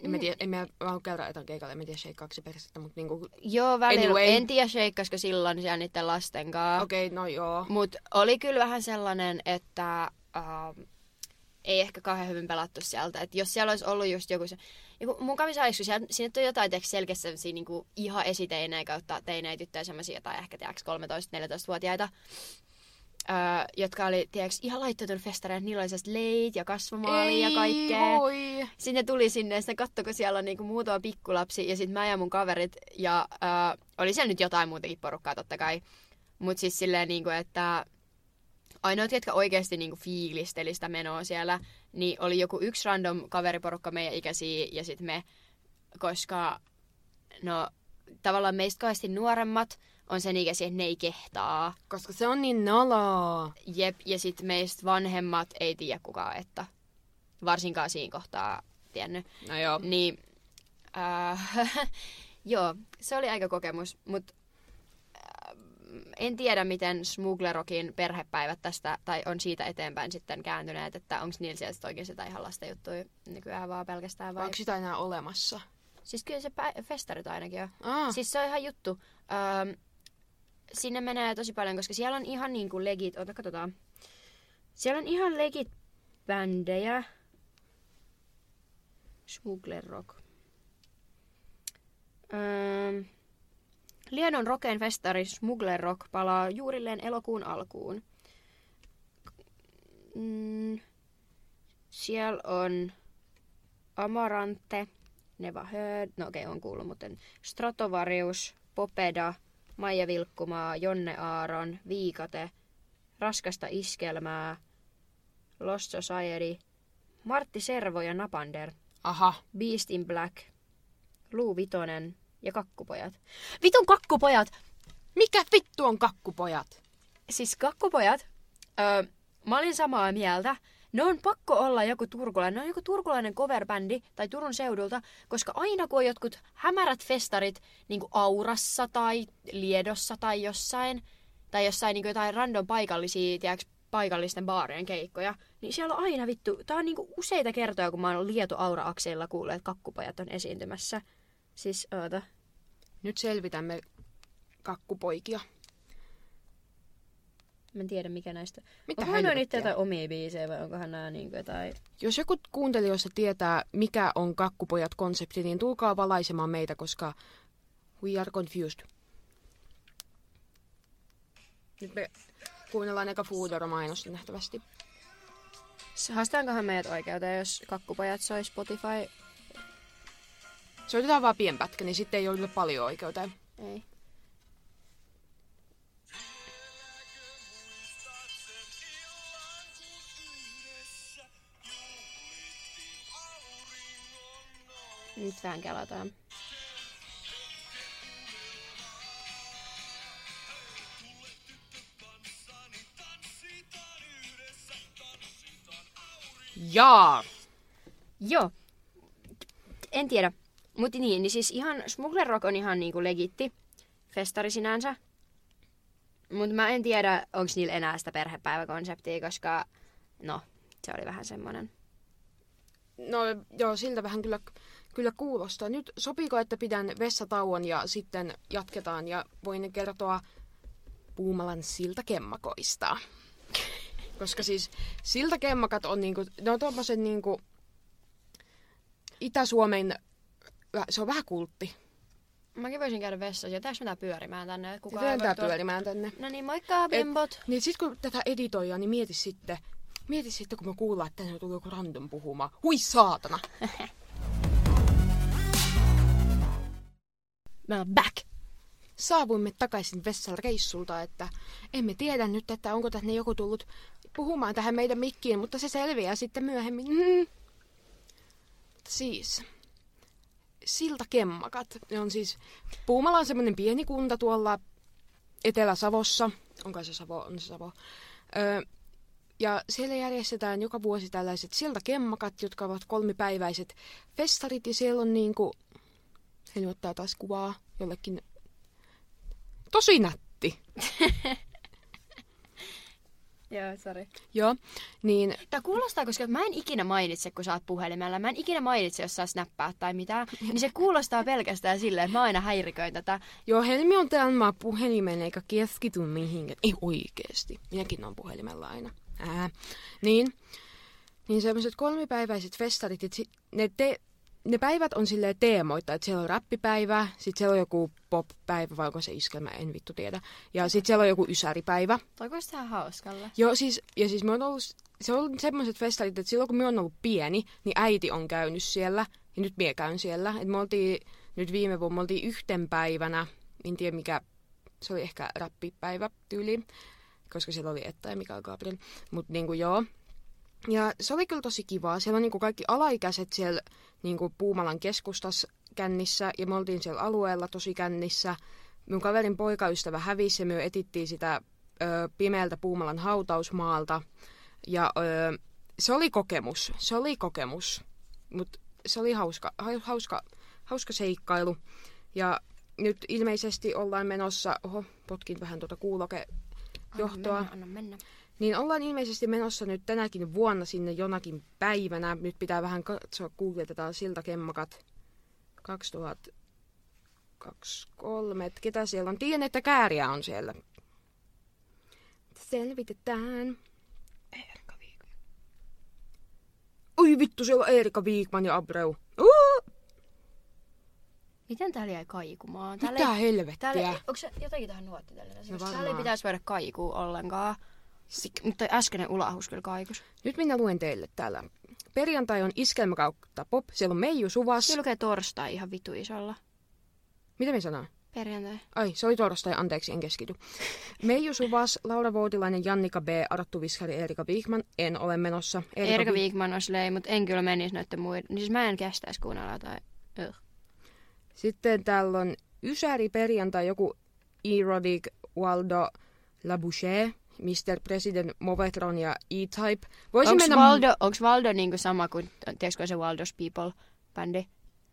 En mä tiedä, en mä, mä käydä etan keikalla, en mä tiedä sheikkaako se persettä, mutta niinku... Joo, välillä. Anyway. En tiedä sheikkasko silloin siellä niiden lasten kanssa. Okei, okay, no joo. Mutta oli kyllä vähän sellainen, että uh, ei ehkä kauhean hyvin pelattu sieltä. Et jos siellä olisi ollut just joku se... Joku, mun kävi kun siellä, sinne on jotain tiiäks, selkeästi sellaisia niinku, ihan esiteinejä kautta teinejä tyttöjä, semmoisia jotain ehkä tiiäks, 13-14-vuotiaita. Öö, jotka oli tiiäks, ihan laittanut festareita, niillä oli leit ja kasvomaali ja kaikkea. voi. Sinne tuli sinne ja sitten katso, kun siellä on niinku muutama pikkulapsi ja sitten mä ja mun kaverit ja äh, oli siellä nyt jotain muutakin porukkaa totta kai. Mutta siis silleen niinku, että ainoat, jotka oikeasti niinku fiilisteli sitä menoa siellä, niin oli joku yksi random kaveriporukka meidän ikäisiä ja sitten me, koska no tavallaan meistä kauheasti nuoremmat on sen ikäisiä, että ne ei kehtaa. Koska se on niin noloa. Jep, ja sitten meistä vanhemmat ei tiedä kukaan, että varsinkaan siinä kohtaa tiennyt. No joo. Niin, äh, joo, se oli aika kokemus, mutta äh, en tiedä, miten Smugglerokin perhepäivät tästä, tai on siitä eteenpäin sitten kääntyneet, että onko niillä sieltä oikeasti jotain ihan lasten juttuja nykyään vaan pelkästään vai? Onko sitä enää olemassa? Siis kyllä se pä- festarit ainakin on. Ah, Siis se on ihan juttu. Öö, sinne menee tosi paljon, koska siellä on ihan niinku legit, ota katsotaan. Siellä on ihan legit bändejä. Smuggler Rock. Öö, Liedon Rocken festari Smuggler Rock palaa juurilleen elokuun alkuun. Mm, siellä on Amarante, Neva Heard, no okei, okay, on kuullut, mutta Stratovarius, Popeda, Maija Vilkkumaa, Jonne Aaron, Viikate, Raskasta iskelmää, Lost Society, Martti Servo ja Napander, aha. Beast in Black, Luu Vitonen ja Kakkupojat. Vitun Kakkupojat! Mikä vittu on kakkupojat? Siis Kakkupojat, öö, mä olin samaa mieltä. Ne on pakko olla joku turkulainen. Ne on joku turkulainen coverbändi tai Turun seudulta, koska aina kun on jotkut hämärät festarit niin kuin Aurassa tai Liedossa tai jossain, tai jossain niin kuin jotain random paikallisia, tiedätkö, paikallisten baarien keikkoja, niin siellä on aina vittu, tää on niin kuin useita kertoja, kun mä oon Lieto Aura-akseilla kuullut, että kakkupojat on esiintymässä. Siis, oota. Nyt selvitämme kakkupoikia. Mä en tiedä mikä näistä. Mitä Onko hän on helvettiä? jotain omia biisejä vai onkohan nämä niin jotain... Jos joku kuuntelijoista tietää, mikä on kakkupojat-konsepti, niin tulkaa valaisemaan meitä, koska we are confused. Nyt me kuunnellaan eka Foodora-mainosta nähtävästi. Haastaankohan meidät oikeuteen, jos kakkupojat soi Spotify? Soitetaan vaan pienpätkä, niin sitten ei jouduta paljon oikeuteen. Ei. Nyt vähän kelataan. Jaa! Joo. En tiedä. Mutta niin, niin siis ihan Smuggler Rock on ihan niinku legitti festari sinänsä. Mutta mä en tiedä, onko niillä enää sitä perhepäiväkonseptia, koska no, se oli vähän semmonen. No joo, siltä vähän kyllä, kyllä kuulostaa. Nyt sopiiko, että pidän vessatauon ja sitten jatketaan ja voin kertoa Puumalan siltakemmakoista. Koska siis siltakemmakat on niinku, ne on tommoset niinku Itä-Suomen, se on vähän kultti. Mäkin voisin käydä vessassa. Jätääks mä tää pyörimään tänne? Kuka Kuka tää pyörimään tänne. No niin, moikka bimbot. Niin sit kun tätä editoidaan, niin mieti sitten, mieti sitten kun me kuullaan, että tänne tulee joku random puhumaan. Hui saatana! Mä back. Saavuimme takaisin vessan reissulta, että emme tiedä nyt, että onko tänne joku tullut puhumaan tähän meidän mikkiin, mutta se selviää sitten myöhemmin. Mm. Siis, Siltakemmakat. Ne on siis, Puumala on semmoinen pieni kunta tuolla Etelä-Savossa. Onko se Savo? On se Savo. Öö, ja siellä järjestetään joka vuosi tällaiset siltakemmakat, jotka ovat kolmipäiväiset festarit. Ja siellä on niinku, Heni ottaa taas kuvaa jollekin. Tosi nätti. Joo, sorry. Joo, niin Tää kuulostaa, koska mä en ikinä mainitse, kun sä oot puhelimella. Mä en ikinä mainitse, jos sä snappaa tai mitään. Niin se kuulostaa pelkästään silleen, että mä aina häiriköin tätä. Joo, Helmi on täällä puhelimen eikä keskity mihinkään. Ei oikeesti. Minäkin on puhelimella aina. Ää. Niin, niin semmoiset kolmipäiväiset festarit, ne, te- ne päivät on silleen teemoita, että siellä on räppipäivä, sitten siellä on joku pop-päivä, vai onko se iskelmä, en vittu tiedä. Ja sitten siellä on joku ysäripäivä. Toi kuulostaa hauskalle. Joo, siis, ja siis me on ollut, se on ollut semmoiset festarit, että silloin kun me on ollut pieni, niin äiti on käynyt siellä, ja nyt mie käyn siellä. Et me oltiin nyt viime vuonna, me oltiin yhten päivänä, en tiedä mikä, se oli ehkä räppipäivä tyyli, koska siellä oli Etta ja Mikael Gabriel, mutta niinku joo. Ja se oli kyllä tosi kivaa. Siellä on niinku kaikki alaikäiset siellä niinku Puumalan keskustassa kännissä, ja me oltiin siellä alueella tosi kännissä. Mun kaverin poikaystävä hävisi, ja me etittiin sitä ö, pimeältä Puumalan hautausmaalta. Ja ö, se oli kokemus, se oli kokemus, mutta se oli hauska, ha- hauska, hauska seikkailu. Ja nyt ilmeisesti ollaan menossa, oho, potkin vähän tuota kuulokejohtoa. Anna mennä, anna mennä. Niin ollaan ilmeisesti menossa nyt tänäkin vuonna sinne jonakin päivänä. Nyt pitää vähän katsoa, googletetaan siltakemmakat 2023. Et ketä siellä on? Tiedän, että kääriä on siellä. Selvitetään. Erika Viikman. Oi vittu, siellä on Erika Viikman ja Abreu. Uh, Miten täällä jäi kaikumaan? mitä Täällä ei, helvettiä? täällä onko se jotakin tähän nuottitellinen? No täällä ei pitäisi voida kaikua ollenkaan. Sik, mutta äskeinen ulahus kyllä kaikus. Nyt minä luen teille täällä. Perjantai on iskelmä kautta pop. Siellä on Meiju Suvas. Se lukee torstai ihan vitu isolla. Mitä minä sanoin? Perjantai. Ai, se oli torstai, anteeksi, en keskity. Meiju Suvas, Laura Voutilainen, Jannika B, Arttu Viskari, Erika Viikman. En ole menossa. Erika Vi- Viikman olisi lei, mutta en kyllä menisi noiden muiden. Niin siis mä en kestäisi kuunnella tai... Ugh. Sitten täällä on Ysäri perjantai, joku Erotic, Waldo, Labouche, Mr. President, Movetron ja E-Type. Onks mennä... Valdo, onks Valdo niinku sama kuin, tiedätkö se Waldo's People-bändi?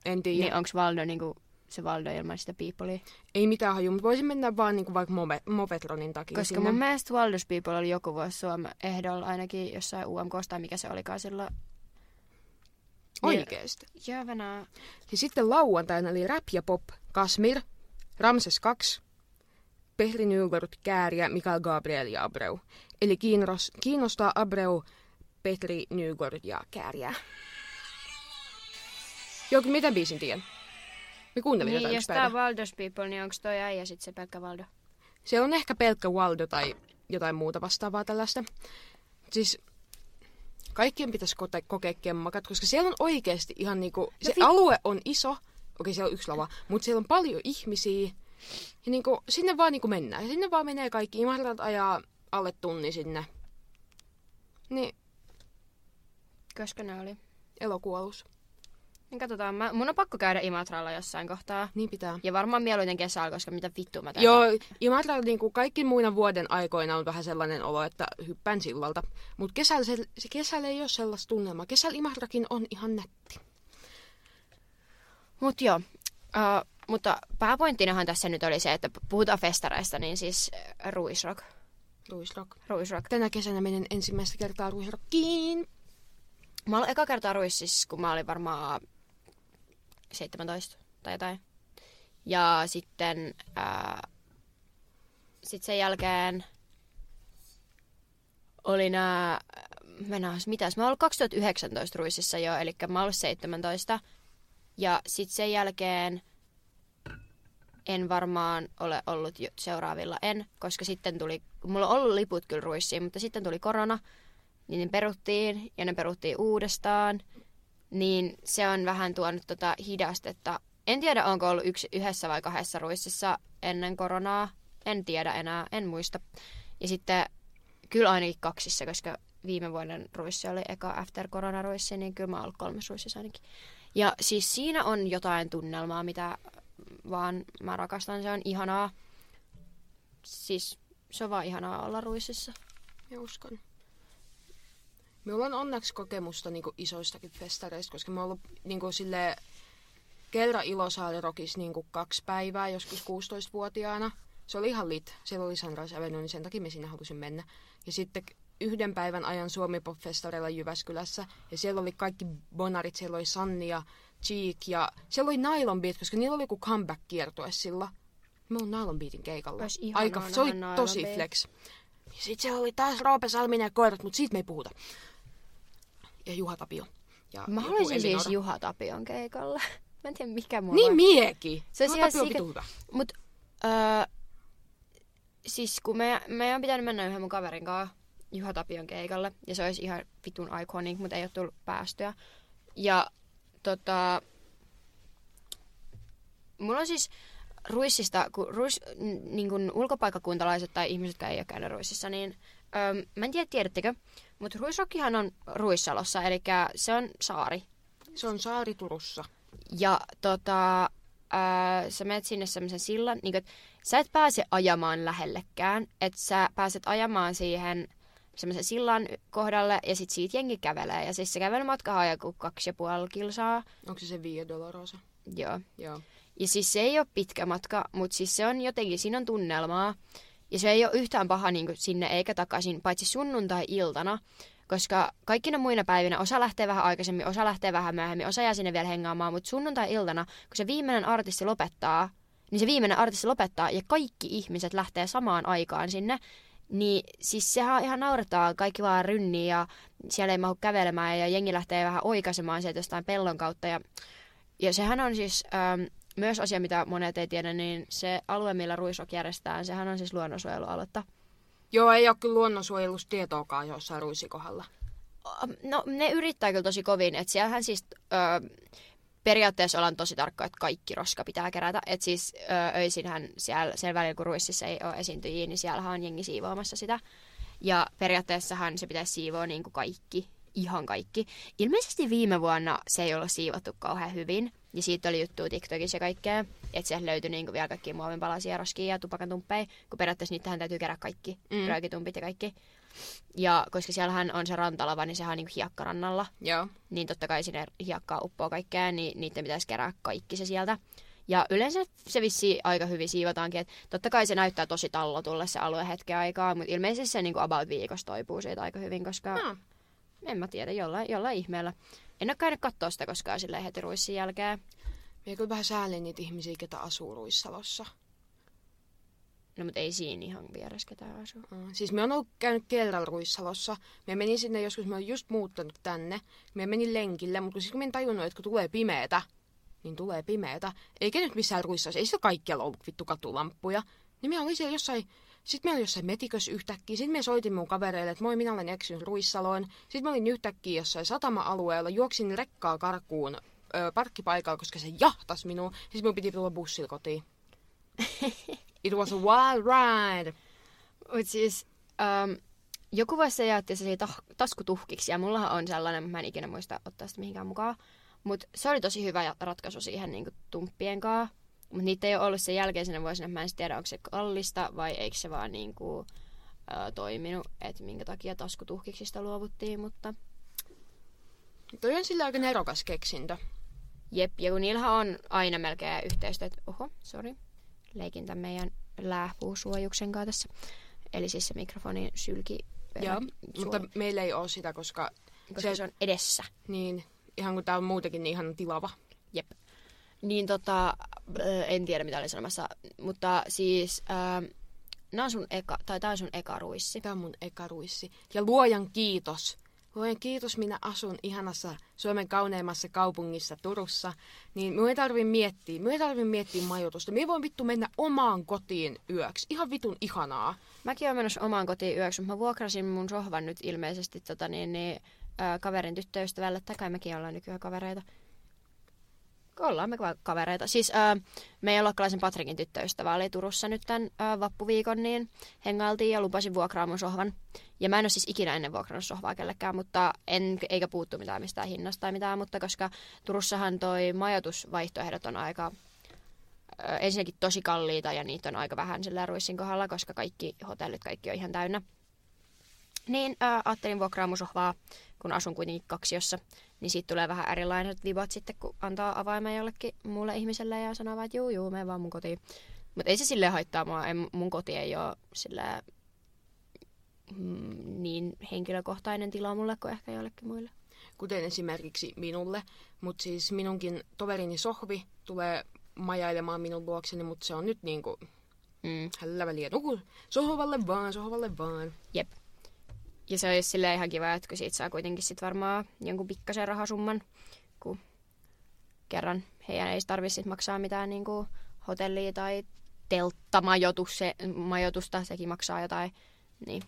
En tiedä. Niin onks Valdo niinku se Valdo ilman sitä Peoplea? Ei mitään haju, mutta voisin mennä vaan niinku vaikka Move- Movetronin takia Koska sinne. mun mielestä Waldo's People oli joku vuosi Suomen ehdolla ainakin jossain UMKsta tai mikä se olikaan silloin. Oikeesti. Joo, Venäjä. Ja sitten lauantaina oli Rap ja Pop, Kasmir, Ramses 2, Pehri Nygård, Kääriä, Mikael Gabriel ja Abreu. Eli kiinnos, kiinnostaa Abreu, Petri Nygård ja Kääriä. Joku, mitä biisin tiedän? Me kuuntelin Niin, tätä jos tää on Waldo's People, niin onks toi äijä sit se pelkkä Valdo? Siellä on ehkä pelkkä Waldo tai jotain muuta vastaavaa tällaista. Siis kaikkien pitäisi kote- kokea kemmakat, koska siellä on oikeasti ihan niinku, se vi- alue on iso, okei siellä on yksi lava, mutta siellä on paljon ihmisiä. Ja niinku, sinne vaan niinku mennään. Ja sinne vaan menee kaikki. Imarat ajaa alle tunni sinne. Niin, Koska ne oli. elokuolus. Niin katsotaan, mä, mun on pakko käydä Imatralla jossain kohtaa. Niin pitää. Ja varmaan mieluiten kesällä, koska mitä vittua mä teen. Joo, Imatra niinku kaikki muina vuoden aikoina on vähän sellainen olo, että hyppään sillalta. Mutta kesällä, se, se kesällä ei ole sellaista tunnelmaa. Kesällä Imatrakin on ihan nätti. Mut joo. Uh, mutta pääpointtinahan tässä nyt oli se, että puhutaan festareista, niin siis äh, Ruisrock. Ruisrock. Ruisrock. Tänä kesänä menen ensimmäistä kertaa Ruisrockiin. Mä olin eka kertaa Ruississa, kun mä olin varmaan 17 tai jotain. Ja sitten ää, sit sen jälkeen oli nää, mennään, mitäs, mä ollut 2019 Ruississa jo, eli mä ollut 17. Ja sitten sen jälkeen en varmaan ole ollut seuraavilla, en, koska sitten tuli, mulla on ollut liput kyllä Ruissiin, mutta sitten tuli korona, niin ne peruttiin ja ne peruttiin uudestaan, niin se on vähän tuonut tota hidastetta. En tiedä, onko ollut yksi, yhdessä vai kahdessa ruississa ennen koronaa. En tiedä enää, en muista. Ja sitten kyllä ainakin kaksissa, koska viime vuoden ruissi oli eka after korona ruissi, niin kyllä mä oon ollut kolmessa ruississa ainakin. Ja siis siinä on jotain tunnelmaa, mitä vaan mä rakastan. Se on ihanaa. Siis se on vaan ihanaa olla ruississa. Mä uskon. Minulla on onneksi kokemusta niinku isoistakin festareista, koska mä oon ollut niinku sille kerran Ilosaari-rokissa niinku kaksi päivää, joskus 16-vuotiaana. Se oli ihan lit. Siellä oli Sunrise Avenue, niin sen takia me sinne halusin mennä. Ja sitten yhden päivän ajan Suomi Pop Festareilla Jyväskylässä. Ja siellä oli kaikki bonarit, siellä oli Sanni ja Cheek ja siellä oli Nylon Beat, koska niillä oli joku comeback-kiertue sillä. Mä oon Nylon Beatin keikalla. Aika, se oli tosi Beat. flex. Ja sit siellä oli taas Roope Salminen ja koirat, mutta siitä me ei puhuta. Ja Juha Tapio. Ja Mä haluaisin siis Juha Tapion keikalla. Mä en tiedä mikä mulla Niin miekin. Se ihan on vitu hyvä. Mut, öö, siis kun me, meidän on pitänyt mennä yhden mun kaverin kanssa Juha Tapion keikalle, ja se olisi ihan vitun iconic, mutta ei ole tullut päästyä. Ja tota, mulla on siis Ruissista, kun Ruis, niin kun ulkopaikkakuntalaiset tai ihmiset, jotka ei ole käynyt Ruississa, niin öö, mä en tiedä, tiedättekö, mutta Ruisrockihan on Ruissalossa, eli se on saari. Se on Saari Turussa. Ja tota, ää, sä menet sinne semmoisen sillan, niin että sä et pääse ajamaan lähellekään, että sä pääset ajamaan siihen semmoisen sillan kohdalle ja sit siitä jengi kävelee. Ja siis se kävelymatka on joku kaksi ja puoli kilsaa. Onko se se Via Dolorosa? Joo. Joo. Ja siis se ei ole pitkä matka, mutta siis se on jotenkin, siinä on tunnelmaa. Ja se ei ole yhtään paha niin sinne eikä takaisin, paitsi sunnuntai-iltana, koska kaikkina muina päivinä osa lähtee vähän aikaisemmin, osa lähtee vähän myöhemmin, osa jää sinne vielä hengaamaan, mutta sunnuntai-iltana, kun se viimeinen artisti lopettaa, niin se viimeinen artisti lopettaa ja kaikki ihmiset lähtee samaan aikaan sinne, niin siis sehän ihan naurattaa, kaikki vaan rynnii ja siellä ei mahu kävelemään ja jengi lähtee vähän oikaisemaan sieltä jostain pellon kautta. Ja, ja sehän on siis ähm, myös asia, mitä monet ei tiedä, niin se alue, millä Ruisrock järjestetään, sehän on siis luonnonsuojelualuetta. Joo, ei ole kyllä luonnonsuojelusta tietoakaan jossain ruisikohdalla. No ne yrittää kyllä tosi kovin, että siellähän siis ö, periaatteessa ollaan tosi tarkka, että kaikki roska pitää kerätä. Että siis ö, öisinhän siellä, siellä välillä, kun ruississa ei ole esiintyjiä, niin siellähän on jengi siivoamassa sitä. Ja periaatteessahan se pitäisi siivoa niin kuin kaikki, ihan kaikki. Ilmeisesti viime vuonna se ei ollut siivottu kauhean hyvin. Ja siitä oli juttu TikTokissa ja kaikkea, että sieltä löytyi niinku vielä kaikki muovinpalasia, roskia ja tupakantumppeja, kun periaatteessa niitähän täytyy kerätä kaikki, mm. röökitumpit ja kaikki. Ja koska siellähän on se rantalava, niin sehän on niinku hiekkarannalla. Joo. Niin totta kai sinne hiekkaa uppoo kaikkea, niin niiden pitäisi kerää kaikki se sieltä. Ja yleensä se vissi aika hyvin siivotaankin, että totta kai se näyttää tosi tallotulle se alue hetken aikaa, mutta ilmeisesti se niinku about viikossa toipuu siitä aika hyvin, koska no. en mä tiedä, jollain, jollain ihmeellä. En ole käynyt katsoa sitä koskaan silleen heti ruissin jälkeen. Minä kyllä vähän säälin niitä ihmisiä, ketä asuu Ruissalossa. No mutta ei siinä ihan vieressä ketään asu. Mm. Siis me on ollut käynyt kerralla Ruissalossa. Me menin sinne joskus, me on just muuttanut tänne. Me menin lenkille, mutta siis kun me tajunnut, että kun tulee pimeätä, niin tulee pimeätä. Eikä nyt missään Ruissalossa, ei sitä kaikkialla ollut vittu katulamppuja. Niin me oli siellä jossain sitten me olin jossain metikössä yhtäkkiä. Sitten me soitin mun kavereille, että moi, minä olen eksynyt Ruissaloon. Sitten mä olin yhtäkkiä jossain satama-alueella, juoksin rekkaa karkuun ö, parkkipaikalla, koska se jahtas minua. Sitten mun piti tulla bussilla kotiin. It was a wild ride. Mut siis, um, joku se jätti se ta- taskutuhkiksi, ja mullahan on sellainen, mä en ikinä muista ottaa sitä mihinkään mukaan. Mutta se oli tosi hyvä ratkaisu siihen niin tumppien kanssa. Mutta niitä ei ole ollut sen jälkeisenä vuosina. Mä en tiedä, onko se kallista vai eikö se vaan niin kuin, ä, toiminut, että minkä takia taskutuhkiksista luovuttiin, mutta... Toi on sillä aika nerokas keksintö. Jep, ja kun niillähän on aina melkein yhteistyöt... Oho, sorry. Leikin tämän meidän lääpuusuojuksen kanssa tässä. Eli siis se mikrofonin sylki. Joo, mutta meillä ei ole sitä, koska... Koska se, se on edessä. Niin, ihan kun tää on muutenkin niin ihan tilava. Jep. Niin tota, en tiedä mitä olin sanomassa, mutta siis äh, nämä on sun eka, tai tää on sun eka ruissi. Tää on mun eka ruissi. Ja luojan kiitos. Luojan kiitos, minä asun ihanassa Suomen kauneimmassa kaupungissa Turussa. Niin minun ei tarvi miettiä, minun ei tarvi miettiä majoitusta. Minä voin vittu mennä omaan kotiin yöksi. Ihan vitun ihanaa. Mäkin olen menossa omaan kotiin yöksi, mutta mä vuokrasin mun sohvan nyt ilmeisesti tota, niin, niin, äh, kaverin tyttöystävälle. Tai kai mekin ollaan nykyään kavereita. Ollaan me kavereita. Siis äh, meidän luokkalaisen Patrikin tyttöystävä oli Turussa nyt tämän äh, vappuviikon, niin hengailtiin ja lupasin vuokraa mun sohvan. Ja mä en ole siis ikinä ennen vuokrannut sohvaa kellekään, mutta en, eikä puuttu mitään mistään hinnasta tai mitään, mutta koska Turussahan toi majoitusvaihtoehdot on aika äh, ensinnäkin tosi kalliita ja niitä on aika vähän sillä ruissin kohdalla, koska kaikki hotellit, kaikki on ihan täynnä. Niin äh, ajattelin vuokraa mun sohvaa, kun asun kuitenkin kaksiossa niin siitä tulee vähän erilaiset vibat sitten, kun antaa avaimen jollekin muulle ihmiselle ja sanoo että juu, juu, mene vaan mun kotiin. Mutta ei se sille haittaa mua, en, mun koti ei ole sillä mm, niin henkilökohtainen tila mulle kuin ehkä jollekin muille. Kuten esimerkiksi minulle, mutta siis minunkin toverini Sohvi tulee majailemaan minun luokseni, mutta se on nyt niinku mm. hällä väliä nuku sohvalle vaan, sohvalle vaan. Jep. Ja se olisi silleen ihan kiva, että kun siitä saa kuitenkin sit varmaan jonkun pikkasen rahasumman, kun kerran heidän ei tarvitse maksaa mitään niin kuin hotellia tai telttamajoitus, se, majoitusta, sekin maksaa jotain. Niin.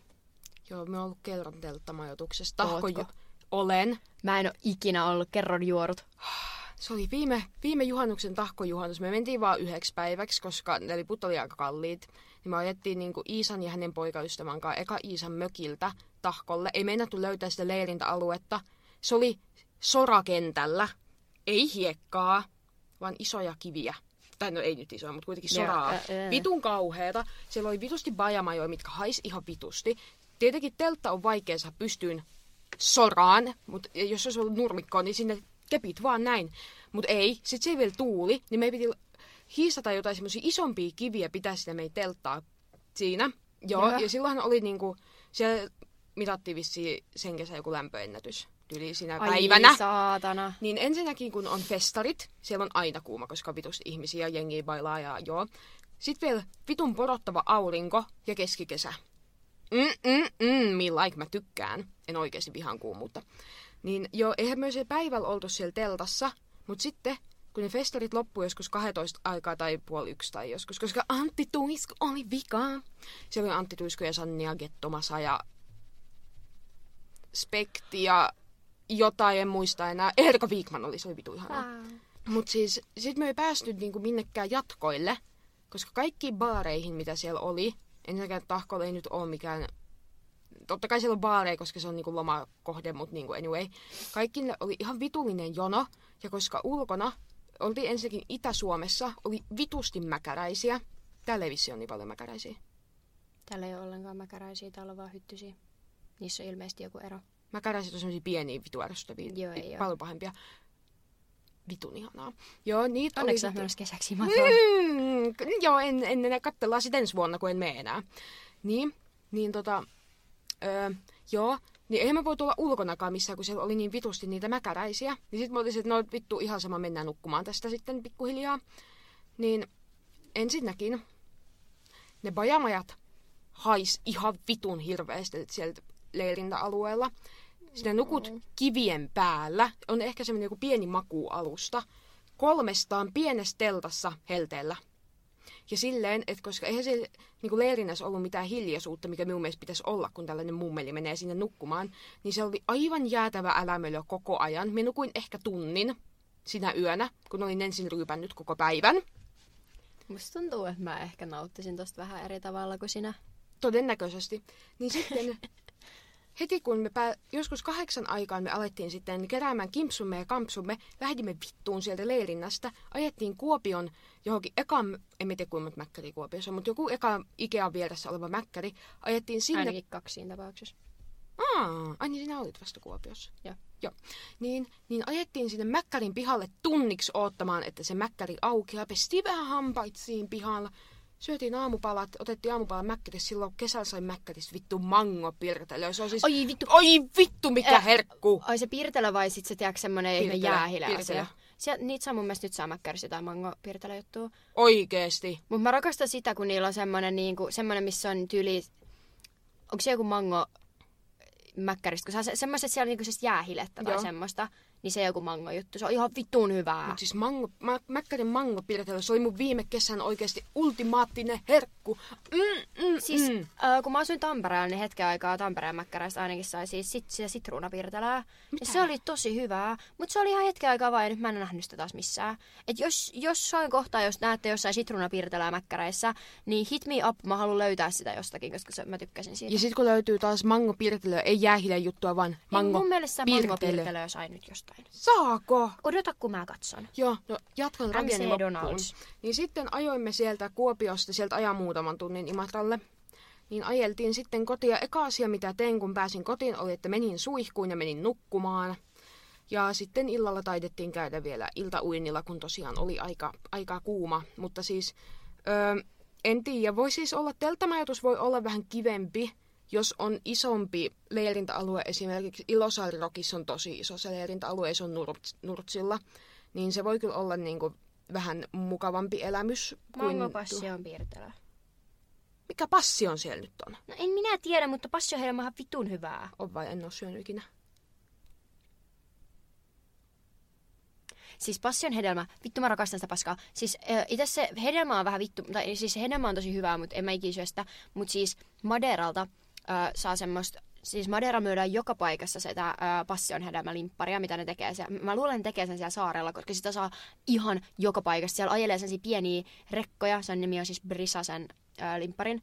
Joo, me ollut kerran telttamajoituksessa. Tahko jo. Olen. Mä en ole ikinä ollut kerran juorut. Se oli viime, viime juhannuksen tahkojuhannus. Me mentiin vaan yhdeksi päiväksi, koska ne liput oli aika kalliit. Niin me ajettiin niin Iisan ja hänen poikaystävän kanssa eka Iisan mökiltä tahkolle. Ei meinattu löytää sitä leirintäaluetta. Se oli sorakentällä. Ei hiekkaa, vaan isoja kiviä. Tai no ei nyt isoja, mutta kuitenkin soraa. Yeah, yeah. Vitun kauheeta. Siellä oli vitusti bajamajoja, mitkä hais ihan vitusti. Tietenkin teltta on vaikea saa pystyyn soraan, mutta jos olisi ollut nurmikko, niin sinne kepit vaan näin. Mutta ei, sitten se ei vielä tuuli, niin me piti hiistata jotain semmoisia isompia kiviä pitää sitä meidän telttaa siinä. Joo, ja, ja silloinhan oli niinku, siellä mitattiin vissiin sen kesän joku lämpöennätys tyli sinä Ai päivänä. saatana. Niin ensinnäkin, kun on festarit, siellä on aina kuuma, koska vitusti ihmisiä, jengi bailaa ja joo. Sitten vielä vitun porottava aurinko ja keskikesä. Mm, mm, mm, me like, mä tykkään. En oikeasti vihan kuumuutta. Niin joo, eihän myös päivällä oltu siellä teltassa, mutta sitten kun ne festarit loppui joskus 12 aikaa tai puoli yksi tai joskus, koska Antti Tuisku oli vika. Siellä oli Antti Tuisku ja Sannia Gettomasa ja Spekti ja jotain, en muista enää. Erika Wigman oli, se oli vitu ihanaa. Mutta siis sit me ei päästy niinku minnekään jatkoille, koska kaikki baareihin, mitä siellä oli, ensinnäkään Tahkolla ei nyt ole mikään... Totta kai siellä on baareja, koska se on niinku lomakohde, mutta niinku anyway. Kaikki ne oli ihan vitullinen jono, ja koska ulkona oltiin ensinnäkin Itä-Suomessa, oli vitusti mäkäräisiä. Täällä ei vissi ole niin paljon mäkäräisiä. Täällä ei ole ollenkaan mäkäräisiä, täällä on vaan hyttysiä. Niissä on ilmeisesti joku ero. Mäkäräiset on semmosia pieniä vitu ärsyttäviä. Joo, ei oo. Paljon pahempia. Vitun ihanaa. Joo, niitä Onneksi oli... menossa kesäksi. Mm, joo, en, en enää katsellaan sitten ensi vuonna, kun en mene enää. Niin, niin tota, öö, joo, niin eihän mä voi tulla ulkonakaan missään, kun siellä oli niin vitusti niitä mäkäräisiä. Niin sit mä olisin, että no vittu ihan sama, mennään nukkumaan tästä sitten pikkuhiljaa. Niin ensinnäkin ne bajamajat hais ihan vitun hirveästi sieltä leirintäalueella. Sinä nukut kivien päällä. On ehkä semmoinen joku pieni makualusta. Kolmestaan pienessä teltassa helteellä. Ja silleen, että koska eihän siellä niin kuin leirinnässä ollut mitään hiljaisuutta, mikä minun mielestä pitäisi olla, kun tällainen mummeli menee sinne nukkumaan, niin se oli aivan jäätävä älämölö koko ajan. Minä nukuin ehkä tunnin sinä yönä, kun olin ensin ryypännyt koko päivän. Musta tuntuu, että mä ehkä nauttisin tosta vähän eri tavalla kuin sinä. Todennäköisesti. Niin sitten heti kun me pää, joskus kahdeksan aikaan me alettiin sitten keräämään kimpsumme ja kampsumme, lähdimme vittuun sieltä leirinnästä, ajettiin Kuopion johonkin ekan, en tiedä kuinka mäkkäri Kuopiossa, mutta joku eka Ikean vieressä oleva mäkkäri, ajettiin sinne. Ainakin kaksi siinä tapauksessa. Aa, ai niin sinä olit vasta Kuopiossa. Joo. Joo. Niin, niin ajettiin sinne mäkkärin pihalle tunniksi oottamaan, että se mäkkäri aukeaa. Pestiin vähän hampait siinä pihalla. Syötiin aamupalat, otettiin aamupalan mäkkärissä. Silloin kesällä sai mäkkärissä vittu mango pirtelö. Se on siis... Oi vittu. Oi vittu, mikä Äh, herkku! Ai se piirtelö vai sit se tiedätkö semmonen ihme piirtelö. asia? Niitä saa mun mielestä nyt saa mäkkärissä tai mango piirtelö juttua. Oikeesti. Mutta mä rakastan sitä, kun niillä on semmonen, niinku, semmonen missä on tyyli... Onko se joku mango mäkkäristä? Kun saa se, semmoiset siellä niinku siis jäähilettä tai Joo. semmoista, niin se joku mango juttu. Se on ihan vittuun hyvää. Mut siis mango, mä, mäkkärin mango pirtelö, se oli mun viime kesän oikeesti ultimaattinen herkku. Mm, mm, Siis mm. äh, kun mä asuin Tampereella, niin hetken aikaa Tampereen mäkkäräistä ainakin sai siis sit, sitä sitruunapiirtelää. Ja se oli tosi hyvää, mutta se oli ihan hetken aikaa vain, nyt mä en nähnyt sitä taas missään. Et jos jossain kohtaa, jos näette jossain sitruunapiirtelää mäkkäräissä, niin hit me up, mä haluan löytää sitä jostakin, koska se, mä tykkäsin siitä. Ja sit kun löytyy taas mango pirtelö, ei jäähile juttua, vaan Mango mango mun mielestä piirtelö. mangopiirtelöä sai nyt jostain. Saako? Odota, kun mä katson. Joo, no jatkan MC loppuun. Niin sitten ajoimme sieltä Kuopiosta, sieltä ajan muutaman tunnin Imatralle. Niin ajeltiin sitten kotia. Eka asia, mitä tein, kun pääsin kotiin, oli, että menin suihkuun ja menin nukkumaan. Ja sitten illalla taidettiin käydä vielä iltauinnilla, kun tosiaan oli aika, aika kuuma. Mutta siis, öö, en tiedä, voi siis olla, telttamajoitus voi olla vähän kivempi, jos on isompi leirintäalue, esimerkiksi Ilosaarirokissa on tosi iso se leirintäalue, se on Nurts, Nurtsilla, niin se voi kyllä olla niinku vähän mukavampi elämys kuin... Mangopassi on piirtelö. Mikä passi on siellä nyt on? No en minä tiedä, mutta passi on ihan vitun hyvää. On vai en ole syönyt ikinä. Siis passion hedelmä, vittu mä rakastan sitä paskaa. Siis äh, itse se hedelmä on vähän vittu, tai siis hedelmä on tosi hyvää, mutta en mä ikinä syö sitä. Mutta siis Maderalta äh, saa semmoista, siis Madera myydään joka paikassa sitä äh, passion hedelmälimpparia, mitä ne tekee siellä. Mä luulen, että ne tekee sen siellä saarella, koska sitä saa ihan joka paikassa. Siellä ajelee sellaisia pieniä rekkoja, sen nimi on siis Brisa sen äh, limpparin.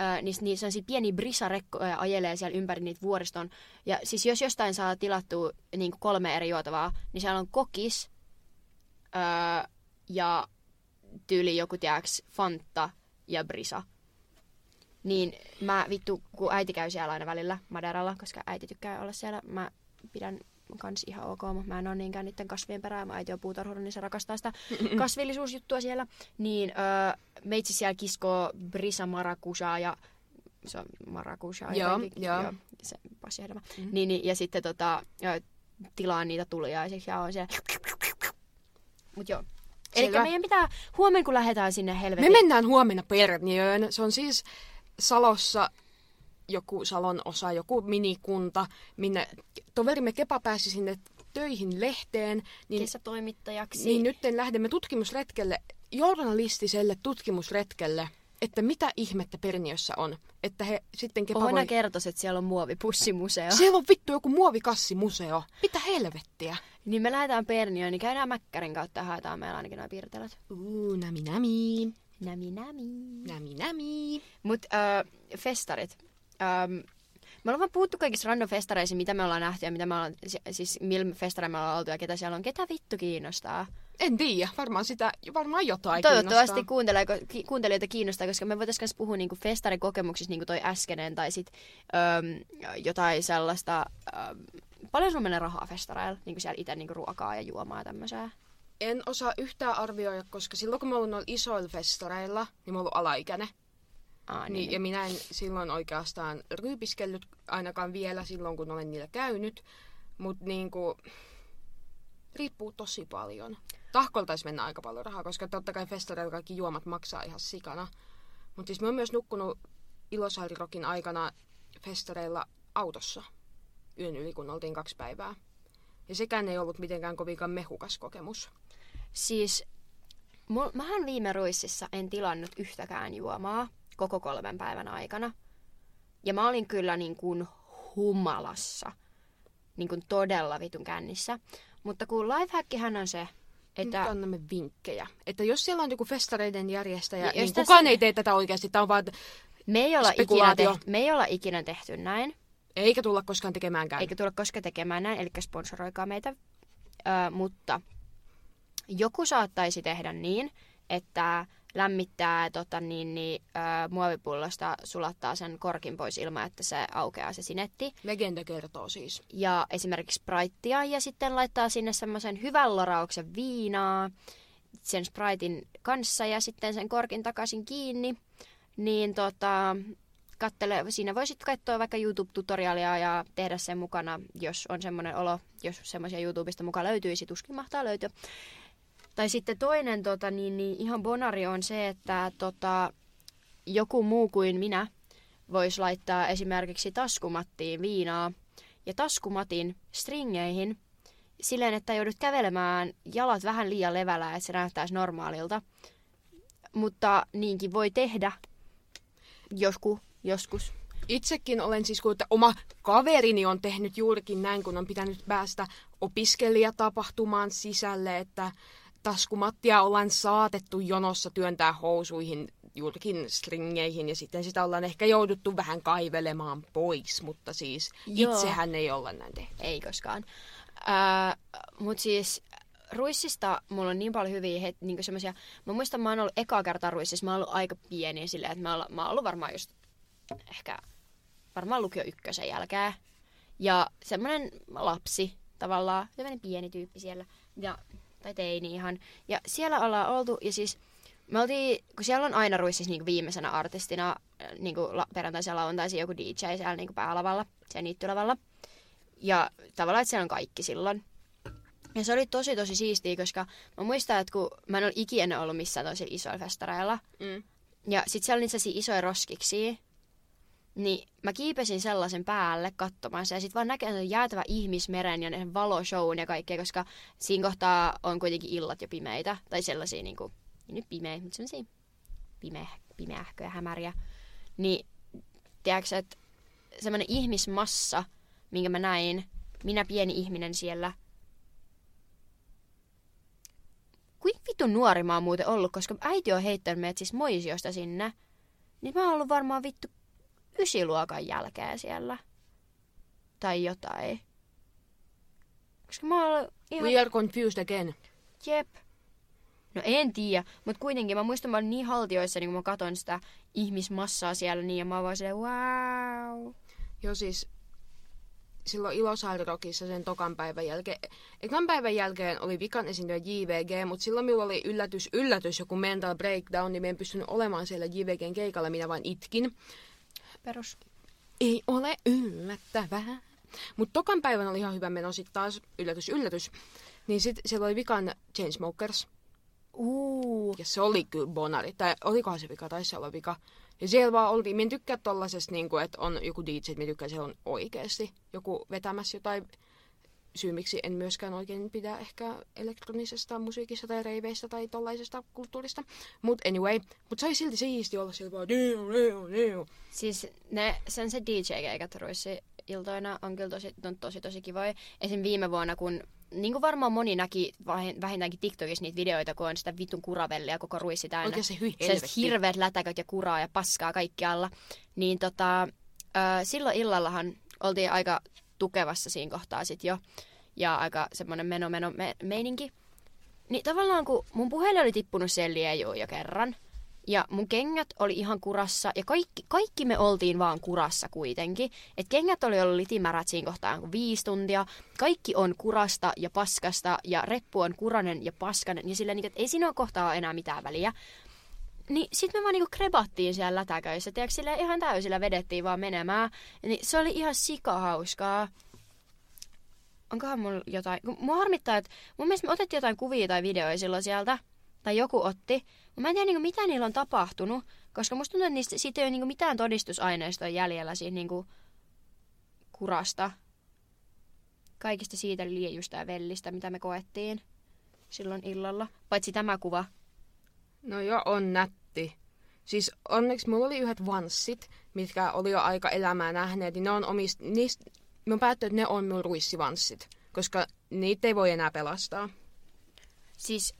Öö, niin, niin sellaisia pieniä brisarekkoja ajelee siellä ympäri niitä vuoriston. Ja siis jos jostain saa tilattua niin kolme eri juotavaa, niin siellä on kokis öö, ja tyyli joku tiedäks Fanta ja Brisa. Niin mä vittu, kun äiti käy siellä aina välillä Maderalla, koska äiti tykkää olla siellä, mä pidän kans ihan ok, mutta mä en ole niinkään niiden kasvien perään. Mä äiti on puutarhuri, niin se rakastaa sitä kasvillisuusjuttua siellä. Niin öö, meitsi siellä kiskoo Brisa Maracusaa ja se on marakuja. Joo, joo. joo se passihedelmä. Mm. Niin, niin, ja sitten tota, ja tilaan niitä tuliaisiksi ja on siellä. Mut joo. Eli meidän pitää, huomenna kun lähdetään sinne Me helvetin... mennään huomenna Perniöön. Se on siis Salossa joku Salon osa, joku minikunta, minne toverimme Kepa pääsi sinne töihin lehteen. Niin, kesätoimittajaksi. niin nyt lähdemme tutkimusretkelle, journalistiselle tutkimusretkelle, että mitä ihmettä Perniössä on. Että he sitten Kepa Oona voi... kertoisi, että siellä on muovipussimuseo. Siellä on vittu joku muovikassimuseo. Mitä helvettiä? Niin me lähdetään Pernioon, niin käydään Mäkkärin kautta ja haetaan meillä ainakin nämä piirtelät. Uu, nami nami. Nämi nämi. Nami nami. Mut äh, festarit. Ähm, me ollaan vaan puhuttu kaikissa random festareissa, mitä me ollaan nähty ja mitä me ollaan, si- siis millä festareilla me ollaan oltu ja ketä siellä on. Ketä vittu kiinnostaa? En tiedä, varmaan sitä, varmaan jotain Toivottavasti kiinnostaa. kuuntelee, ki- kuuntelijoita kiinnostaa, koska me voitaisiin myös puhua niinku festarikokemuksista, niin kuin toi äskeinen, tai sit öm, jotain sellaista, öm, paljon sulla menee rahaa festareilla, niin kuin siellä itse niinku ruokaa ja juomaa ja tämmöisää. En osaa yhtään arvioida, koska silloin kun mä olin noilla isoilla festareilla, niin mä olin alaikäinen. Aa, Niin, niin. ja minä en silloin oikeastaan ryypiskellyt ainakaan vielä silloin, kun olen niillä käynyt. Mutta niinku, riippuu tosi paljon. Tahkolla taisi mennä aika paljon rahaa, koska totta kai festareilla kaikki juomat maksaa ihan sikana. Mutta siis mä oon myös nukkunut Ilosaarirokin aikana festareilla autossa yön yli, kun oltiin kaksi päivää. Ja sekään ei ollut mitenkään kovinkaan mehukas kokemus. Siis, mul, mähän viime ruississa en tilannut yhtäkään juomaa koko kolmen päivän aikana. Ja mä olin kyllä niin kuin humalassa. Niin kuin todella vitun kännissä. Mutta kun lifehackihän on se, Nyt että annamme vinkkejä. Että jos siellä on joku festareiden järjestäjä, Ja niin jos tässä- kukaan ei tee tätä oikeasti. Tämä on vaan, me ei, olla ikinä tehty, me ei olla ikinä tehty näin. eikä tulla koskaan tekemäänkään. Eikä tule koskaan tekemään näin, eli sponsoroikaa meitä. Ö, mutta joku saattaisi tehdä niin, että lämmittää tota, niin, niin, ö, muovipullosta, sulattaa sen korkin pois ilman, että se aukeaa se sinetti. Legenda kertoo siis. Ja esimerkiksi spraittia ja sitten laittaa sinne semmoisen hyvän lorauksen viinaa sen spraitin kanssa ja sitten sen korkin takaisin kiinni. Niin tota, kattele, siinä voi sitten katsoa vaikka YouTube-tutoriaalia ja tehdä sen mukana, jos on semmoinen olo, jos semmoisia YouTubesta mukaan löytyisi, tuskin mahtaa löytyä. Tai sitten toinen tota, niin, niin ihan bonari on se, että tota, joku muu kuin minä voisi laittaa esimerkiksi taskumattiin viinaa ja taskumatin stringeihin silleen, että joudut kävelemään jalat vähän liian levällä, että se näyttäisi normaalilta. Mutta niinkin voi tehdä joskus. joskus. Itsekin olen siis, kun että oma kaverini on tehnyt juurikin näin, kun on pitänyt päästä opiskelijatapahtumaan sisälle, että taskumattia ollaan saatettu jonossa työntää housuihin juurikin stringeihin ja sitten sitä ollaan ehkä jouduttu vähän kaivelemaan pois, mutta siis Joo. itsehän ei olla näin tehty. Ei koskaan. Ää, mut siis ruissista mulla on niin paljon hyviä het, niinku semmosia, mä muistan mä oon ollut ekaa kertaa ruississa, mä oon ollut aika pieni silleen, että mä oon, mä oon ollut varmaan just ehkä varmaan lukio ykkösen jälkeen. Ja semmoinen lapsi tavallaan, semmoinen pieni tyyppi siellä, ja, tai teini ihan. Ja siellä ollaan oltu, ja siis me oltiin, kun siellä on aina ruississa niin viimeisenä artistina niin perjantaisin ja lauantaisin joku DJ siellä niin päälavalla, siellä niittylavalla. Ja tavallaan, että siellä on kaikki silloin. Ja se oli tosi tosi siistiä, koska mä muistan, että kun mä en ole ikinä ollut missään toisilla isoilla festareilla. Mm. Ja sit siellä oli niitä isoja roskiksi. Niin mä kiipesin sellaisen päälle katsomaan se ja sit vaan näkee sen jäätävä ihmismeren ja ne valoshown ja kaikkea, koska siinä kohtaa on kuitenkin illat jo pimeitä. Tai sellaisia niinku, ei nyt pimeitä, mutta sellaisia pimeä, pimeähköjä, hämäriä. Niin, tiedätkö, että semmoinen ihmismassa, minkä mä näin, minä pieni ihminen siellä. Kuin vitun nuori mä oon muuten ollut, koska äiti on heittänyt meidät siis Moisiosta sinne. Niin mä oon ollut varmaan vittu ysiluokan jälkeen siellä. Tai jotain. Koska mä oon ihan... We are confused again. Jep. No en tiedä, mutta kuitenkin mä muistan, mä olin niin haltioissa, niin kun mä katsoin sitä ihmismassaa siellä, niin ja mä vaan silleen, wow. Joo siis silloin Ilosaari-rokissa sen tokan päivän jälkeen. Ekan päivän jälkeen oli vikan esiintyjä JVG, mutta silloin minulla oli yllätys, yllätys, joku mental breakdown, niin mä en pystynyt olemaan siellä JVGn keikalla, minä vain itkin. Perus. Ei ole yllättävää. Mutta tokan päivän oli ihan hyvä meno sitten taas, yllätys, yllätys. Niin sitten siellä oli vikan Chainsmokers. Uu. Ja se oli kyllä bonari. Tai olikohan se vika, taisi olla vika. Ja siellä vaan oltiin, minä tykkään tollasesta, niin kuin, että on joku DJ, että minä tykkään, siellä on oikeasti joku vetämässä jotain syy, miksi en myöskään oikein pidä ehkä elektronisesta musiikista tai reiveistä tai tollaisesta kulttuurista. Mut anyway, mut sai silti siisti olla siellä vaan. Siis ne, sen se DJ-keikat ruissi iltoina on kyllä tosi, on tosi, tosi kivoja. Esim. viime vuonna, kun niin kuin varmaan moni näki vähintäänkin TikTokissa niitä videoita, kun on sitä vitun kuravellia koko ruissi täynnä. Oikein se hyi hirveät lätäköt ja kuraa ja paskaa kaikkialla. Niin tota, ö, silloin illallahan oltiin aika tukevassa siinä kohtaa sit jo. Ja aika semmoinen meno meno me, meininki. Niin tavallaan kun mun puhelin oli tippunut sen liejuun jo kerran. Ja mun kengät oli ihan kurassa. Ja kaikki, kaikki me oltiin vaan kurassa kuitenkin. Et kengät oli ollut litimärät siinä kohtaa kuin viisi tuntia. Kaikki on kurasta ja paskasta. Ja reppu on kuranen ja paskanen. Ja sillä niin, että ei siinä ole kohtaa enää mitään väliä. Niin sit me vaan niinku krebattiin siellä lätäköissä. Tiedätkö, sille ihan täysillä vedettiin vaan menemään. Niin se oli ihan sikahauskaa. Onkohan mulla jotain... Mua harmittaa, että mun mielestä me otettiin jotain kuvia tai videoja silloin sieltä. Tai joku otti. Mä en tiedä niinku, mitä niillä on tapahtunut. Koska musta tuntuu, että niistä, siitä ei ole niinku mitään todistusaineistoa jäljellä siitä niinku kurasta. Kaikista siitä liejusta ja vellistä, mitä me koettiin silloin illalla. Paitsi tämä kuva, No joo, on nätti. Siis onneksi mulla oli yhdet vanssit, mitkä oli jo aika elämää nähneet, niin ne on omist... Niistä... Mä päättynyt, että ne on mun ruissivanssit, koska niitä ei voi enää pelastaa. Siis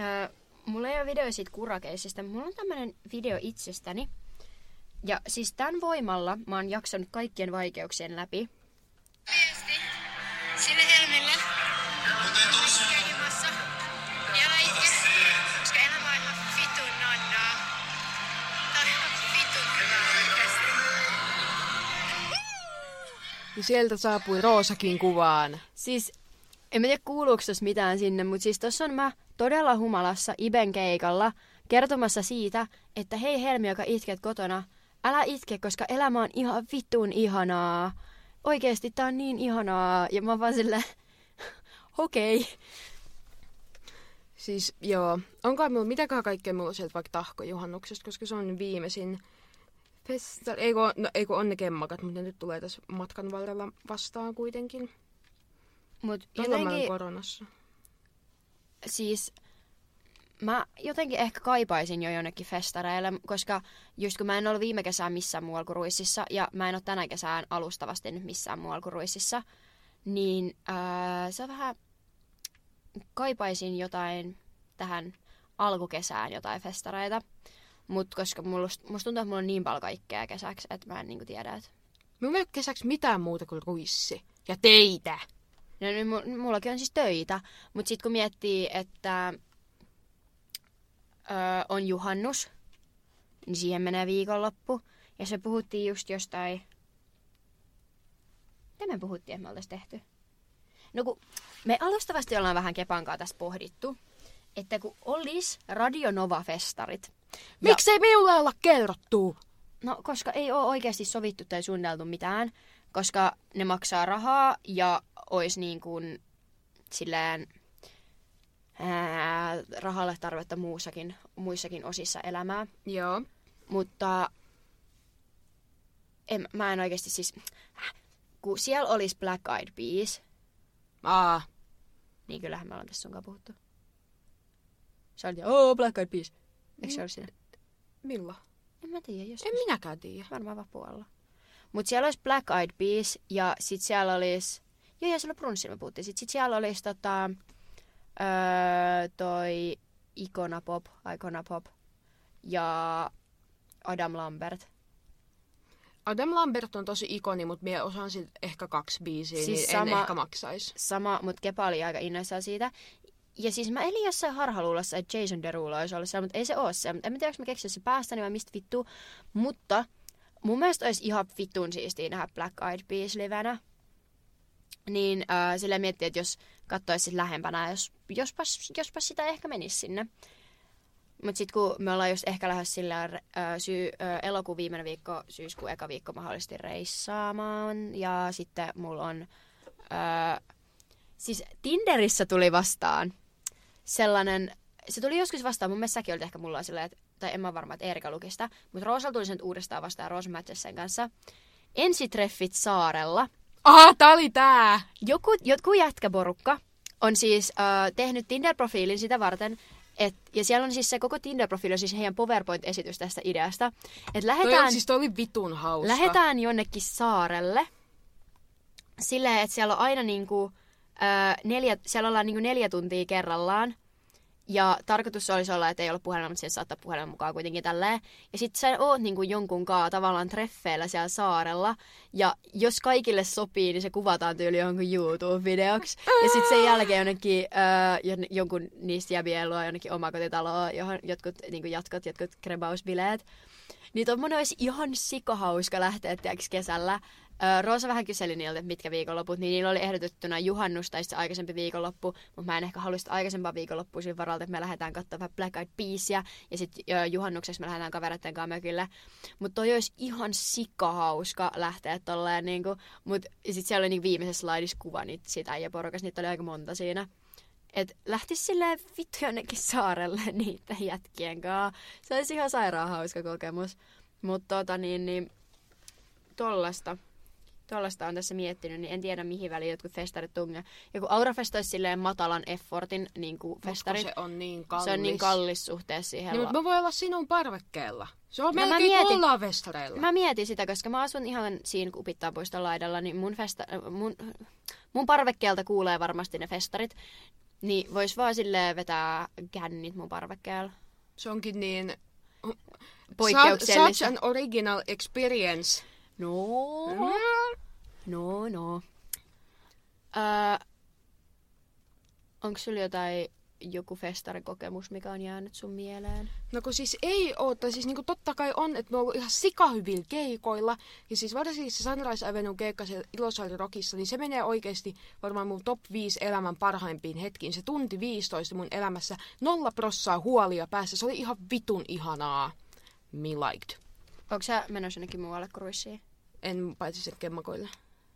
äh, mulla ei ole video siitä kurakeisista, mulla on tämmönen video itsestäni. Ja siis tämän voimalla mä oon jaksanut kaikkien vaikeuksien läpi. Viesti sinne Helmille. Käy jumassa. Ja sieltä saapui Roosakin kuvaan. Siis, en mä tiedä kuuluuko mitään sinne, mutta siis tossa on mä todella humalassa Iben keikalla kertomassa siitä, että hei Helmi, joka itket kotona, älä itke, koska elämä on ihan vitun ihanaa. Oikeesti tää on niin ihanaa. Ja mä oon vaan silleen, okei. Okay. Siis joo, onko mulla, mitäköhän kaikkea mulla on sieltä vaikka tahkojuhannuksesta, koska se on viimeisin festari. Eikö, no, eikö on ne kemmakat, mutta ne nyt tulee tässä matkan varrella vastaan kuitenkin. Mut jotenkin, koronassa. siis mä jotenkin ehkä kaipaisin jo jonnekin festareille, koska just kun mä en ollut viime kesään missään muualla kuin Ruississa, ja mä en ole tänä kesään alustavasti nyt missään muualla kuin Ruississa, niin ää, se on vähän, kaipaisin jotain tähän alkukesään jotain festareita. Mutta koska mulla, musta tuntuu, että mulla on niin paljon kaikkea kesäksi, että mä en niinku tiedä, että... Mulla ei ole kesäksi mitään muuta kuin ruissi. Ja teitä. No nyt mu- mullakin on siis töitä, mutta sitten kun miettii, että öö, on juhannus, niin siihen menee viikonloppu. Ja se puhuttiin just jostain... Mitä me puhuttiin, että me oltaisiin tehty? No kun me alustavasti ollaan vähän Kepankaa tästä pohdittu, että kun olisi Radio Nova-festarit. Miksei minulle olla kerrottu? No, koska ei ole oikeasti sovittu tai suunniteltu mitään, koska ne maksaa rahaa ja olisi niin kuin silleen ää, rahalle tarvetta muussakin, muissakin osissa elämää. Joo. Mutta en, mä en oikeasti siis... Kun siellä olisi Black Eyed Peas, Aa, niin kyllähän me ollaan tässä sunkaan puhuttu. Sä olit, oh, Black Eyed Peas. Eikö se ole siinä? milloin? En mä tiedä, jos En minäkään tiedä. Varmaan vapualla. Mutta siellä olisi Black Eyed Peas ja sit siellä olisi... Joo, ja siellä brunssilla me puhuttiin. Sitten sit siellä olisi tota, öö, toi Icona Pop, Icona Pop ja Adam Lambert. Adam Lambert on tosi ikoni, mutta minä osaan siltä ehkä kaksi biisiä, Siis niin sama- en ehkä maksais. Sama, mutta Kepa oli aika innoissaan siitä. Ja siis mä elin jossain harhaluulossa, että Jason Derulo olisi ollut siellä, mutta ei se ole se. En mä tiedä, onko mä keksin se päästäni vai mistä vittu. Mutta mun mielestä olisi ihan vittun siistiä nähdä Black Eyed Peas livenä. Niin äh, sillä miettii, että jos katsoisi sit lähempänä, jos, jospas, jospas sitä ehkä menisi sinne. Mutta sitten kun me ollaan just ehkä lähes sillä ö, syy, ö, elokuun viimeinen viikko, syyskuun eka viikko mahdollisesti reissaamaan. Ja sitten mulla on, ö, siis Tinderissä tuli vastaan sellainen, se tuli joskus vastaan, mun mielestä säkin olit ehkä mulla silleen, että, tai en mä varma, että Erika lukista, mutta Roosalla tuli sen uudestaan vastaan Roos Matchessen kanssa. Ensitreffit saarella. Ah, tää oli tää! Joku, jotkut jätkäporukka on siis äh, tehnyt Tinder-profiilin sitä varten, et, ja siellä on siis se koko Tinder-profiili on siis heidän PowerPoint-esitys tästä ideasta. Että Toi, lähdetään, on, siis toi oli vitun hauska. lähdetään jonnekin saarelle silleen, että siellä on aina niinku, äh, neljä, siellä ollaan niinku neljä tuntia kerrallaan. Ja tarkoitus olisi olla, että ei ole puhelimella, mutta siellä saattaa puhelimen mukaan kuitenkin tälleen. Ja sit sä oot niinku jonkun kaa tavallaan treffeillä siellä saarella. Ja jos kaikille sopii, niin se kuvataan tyyli jonkun YouTube-videoksi. Ja sitten sen jälkeen jonnekin öö, jon- jonkun niistä jäbien luo jonnekin omakotitaloa, johon jotkut niinku jatkot, jotkut krebausbileet. Niin tommonen olisi ihan sikahauska lähteä tiiäks, kesällä. Roosa vähän kyseli niiltä, että mitkä viikonloput, niin niillä oli ehdotettuna juhannus tai sitten aikaisempi viikonloppu, mutta mä en ehkä halua sitä aikaisempaa viikonloppua siinä varalta, että me lähdetään katsomaan Black Eyed Peasia ja sitten juhannukseksi me lähdetään kavereiden kanssa mökille. Mutta toi olisi ihan sikahauska lähteä tolleen, niinku, mutta sitten siellä oli niinku viimeisessä slaidissa kuva niitä siitä äijäporukas, niitä oli aika monta siinä. Et lähtis silleen vittu jonnekin saarelle niitä jätkien kanssa. Se olisi ihan sairaan hauska kokemus. Mutta tota niin, niin tollasta. Tollasta on tässä miettinyt, niin en tiedä mihin väliin jotkut festarit tunge. Joku Aurafest olisi silleen matalan effortin niin kuin festarit. se on niin kallis. se on niin kallis suhteessa siihen. Niin, la- mutta me voi olla sinun parvekkeella. Se on No mä melkein mietin- ollaan festareilla. Mä mietin sitä, koska mä asun ihan siinä Kupittaapuiston laidalla, niin mun, festa, mun, mun parvekkeelta kuulee varmasti ne festarit. Niin vois vaan silleen vetää kännit mun parvekkeella. Se onkin niin... Poikkeuksellista. Such an original experience. No, Mm. no, no. Öö, onko sulla jotain joku festarikokemus, mikä on jäänyt sun mieleen? No kun siis ei oo, tai siis niinku totta kai on, että me on ollut ihan sikahyvillä keikoilla. Ja siis varsinkin se Sunrise Avenue keikka siellä Ilosaari Rockissa, niin se menee oikeasti varmaan mun top 5 elämän parhaimpiin hetkiin. Se tunti 15 mun elämässä, nolla prossaa huolia päässä. Se oli ihan vitun ihanaa. Me liked. Onko sä menossa jonnekin muualle kruissiin? En paitsi sen kemmakoille.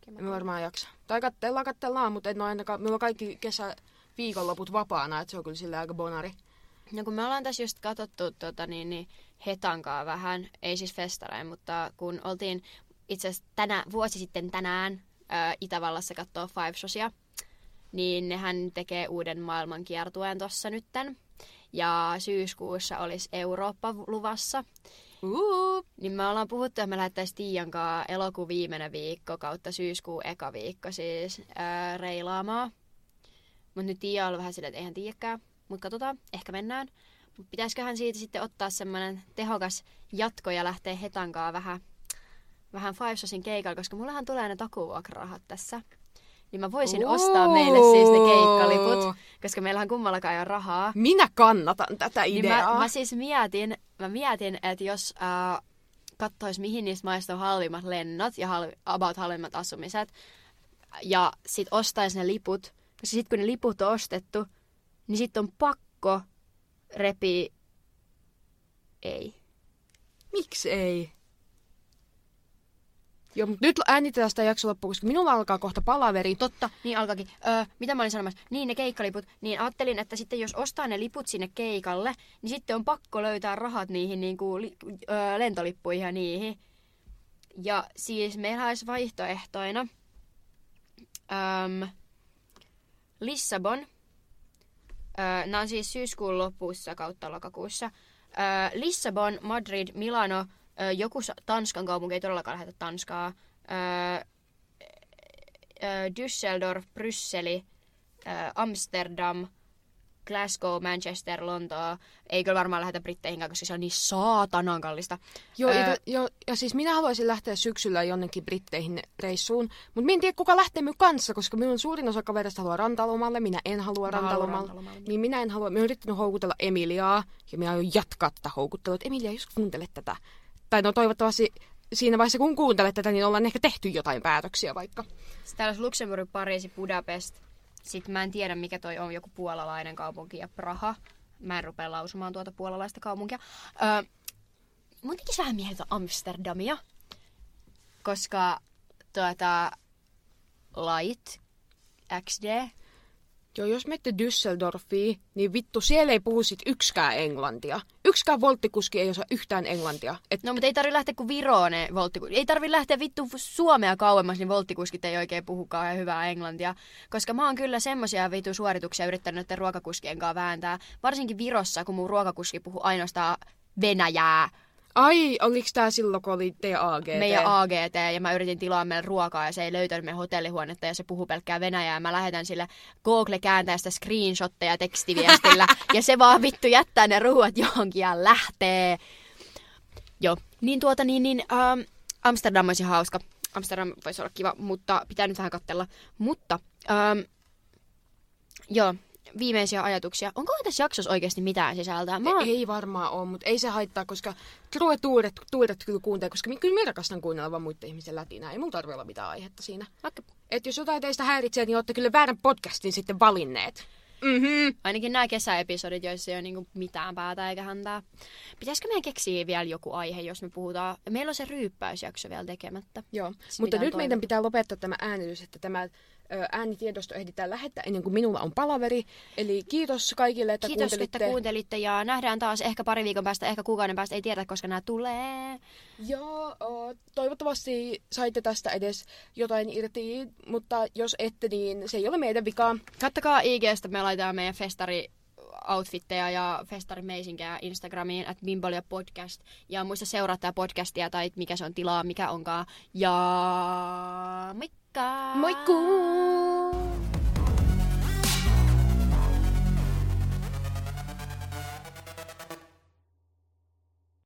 En mä varmaan jaksa. Tai kattellaan, kattellaan, mutta en ole ainakaan, meillä on kaikki kesä viikonloput vapaana, että se on kyllä sillä aika bonari. No kun me ollaan tässä just katsottu tota, niin, niin Hetankaa vähän, ei siis festarein, mutta kun oltiin itse asiassa tänä, vuosi sitten tänään ää, Itävallassa katsoa Five Sosia, niin nehän tekee uuden maailmankiertueen tossa nytten. Ja syyskuussa olisi Eurooppa luvassa. Uh, Niin me ollaan puhuttu, että me lähdettäisiin Tiian kanssa elokuun viimeinen viikko kautta syyskuun eka viikko siis ää, reilaamaan. Mutta nyt Tiia on vähän silleen, että eihän tiedäkään. Mutta katsotaan, ehkä mennään. Mut pitäisiköhän siitä sitten ottaa semmoinen tehokas jatko ja lähteä Hetankaa vähän, vähän Five Sosin keikalla, koska mullahan tulee ne takuvuokrarahat tässä. Niin mä voisin ostaa meille siis ne keikkaliput, koska meillähän kummallakaan ei ole rahaa. minä kannatan tätä Niin ideaa. mä, mä siis mietin, mä mietin, että jos äh, katsois mihin niistä maista on halvimmat lennot ja hal, about halvimmat asumiset, ja sit ostais ne liput, koska sit kun ne liput on ostettu, niin sit on pakko repiä... Ei. Miksi ei? Joo, mutta nyt äänitetään sitä jakso loppuun, koska minulla alkaa kohta palaveri. Totta, niin alkakin. Öö, mitä mä olin sanomassa? Niin, ne keikkaliput. Niin ajattelin, että sitten jos ostaa ne liput sinne keikalle, niin sitten on pakko löytää rahat niihin niin kuin, li, öö, lentolippuihin ja niihin. Ja siis meillä olisi vaihtoehtoina öm, Lissabon. Öö, nämä on siis syyskuun lopussa kautta lokakuussa. Öö, Lissabon, Madrid, Milano, öö, joku Tanskan kaupunki, ei todellakaan lähetä Tanskaa. Öö, öö, Düsseldorf, Brysseli, öö, Amsterdam, Glasgow, Manchester, Lontoa. Ei kyllä varmaan lähetä Britteihin, koska se on niin saatanan kallista. Joo, Öö, ja, jo, ja siis minä haluaisin lähteä syksyllä jonnekin Britteihin reissuun, mutta minä en tiedä kuka lähtee minun kanssa, koska minun suurin osa kavereista haluaa rantalomalle, minä en halua Mä rantalomalle. rantalomalle. Niin minä en halua, minä olen yrittänyt houkutella Emiliaa, ja minä aion jatkaa tätä houkuttelua, että Emilia, jos kuuntelet tätä. Tai no toivottavasti siinä vaiheessa, kun kuuntelet tätä, niin ollaan ehkä tehty jotain päätöksiä vaikka. Sitten täällä olisi Luxemburg, Pariisi, Budapest. Sitten mä en tiedä, mikä toi on, joku puolalainen kaupunki ja Praha. mä en rupea lausumaan tuota puolalaista kaupunkia. Öö, mun tekisi vähän mieltä Amsterdamia, koska tuota, Light XD Joo, jos menette Düsseldorfiin, niin vittu, siellä ei puhu sit yksikään englantia. Yksikään volttikuski ei osaa yhtään englantia. Et No, mutta ei tarvi lähteä kuin Viroon ne. Ei tarvi lähteä vittu Suomea kauemmas, niin volttikuskit ei oikein puhu kauhean hyvää englantia. Koska mä oon kyllä semmosia vittu suorituksia yrittänyt ruokakuskien kanssa vääntää. Varsinkin Virossa, kun mun ruokakuski puhuu ainoastaan venäjää. Ai, oliko tää silloin, kun oli teidän AGT? Meidän AGT, ja mä yritin tilaa meille ruokaa, ja se ei löytänyt meidän hotellihuonetta, ja se puhuu pelkkää venäjää. Mä lähetän sille Google kääntää sitä screenshotteja tekstiviestillä, ja se vaan vittu jättää ne ruuat johonkin ja lähtee. Joo, niin tuota niin, niin ähm, Amsterdam olisi hauska. Amsterdam voisi olla kiva, mutta pitää nyt vähän katsella. Mutta, ähm, joo, viimeisiä ajatuksia. Onko tässä jaksossa oikeasti mitään sisältöä? Mä oon... Ei varmaan ole, mutta ei se haittaa, koska True Tuuret, tuuret kyllä kuuntelee, koska mi- kyllä minä rakastan kuunnella vaan muiden ihmisten lätinää. Ei mulla tarvitse olla mitään aihetta siinä. Vaikka, Et jos jotain teistä häiritsee, niin olette kyllä väärän podcastin sitten valinneet. Mhm. ainakin nämä kesäepisodit, joissa ei ole niinku mitään päätä eikä häntää. Pitäisikö meidän keksiä vielä joku aihe, jos me puhutaan? Meillä on se ryyppäysjakso vielä tekemättä. Joo, mutta nyt toivon. meidän pitää lopettaa tämä äänitys, että tämä äänitiedosto ehditään lähettää ennen kuin minulla on palaveri. Eli kiitos kaikille, että Kiitos, kuuntelitte. että kuuntelitte ja nähdään taas ehkä pari viikon päästä, ehkä kuukauden päästä, ei tiedä, koska nämä tulee. Joo, toivottavasti saitte tästä edes jotain irti, mutta jos ette, niin se ei ole meidän vika. Kattokaa IGstä, me laitetaan meidän festari outfitteja ja festarimeisinkiä Instagramiin, at Bimbolia podcast. Ja muista seuraa tää podcastia tai mikä se on tilaa, mikä onkaan. Ja moikka! Moikkuu!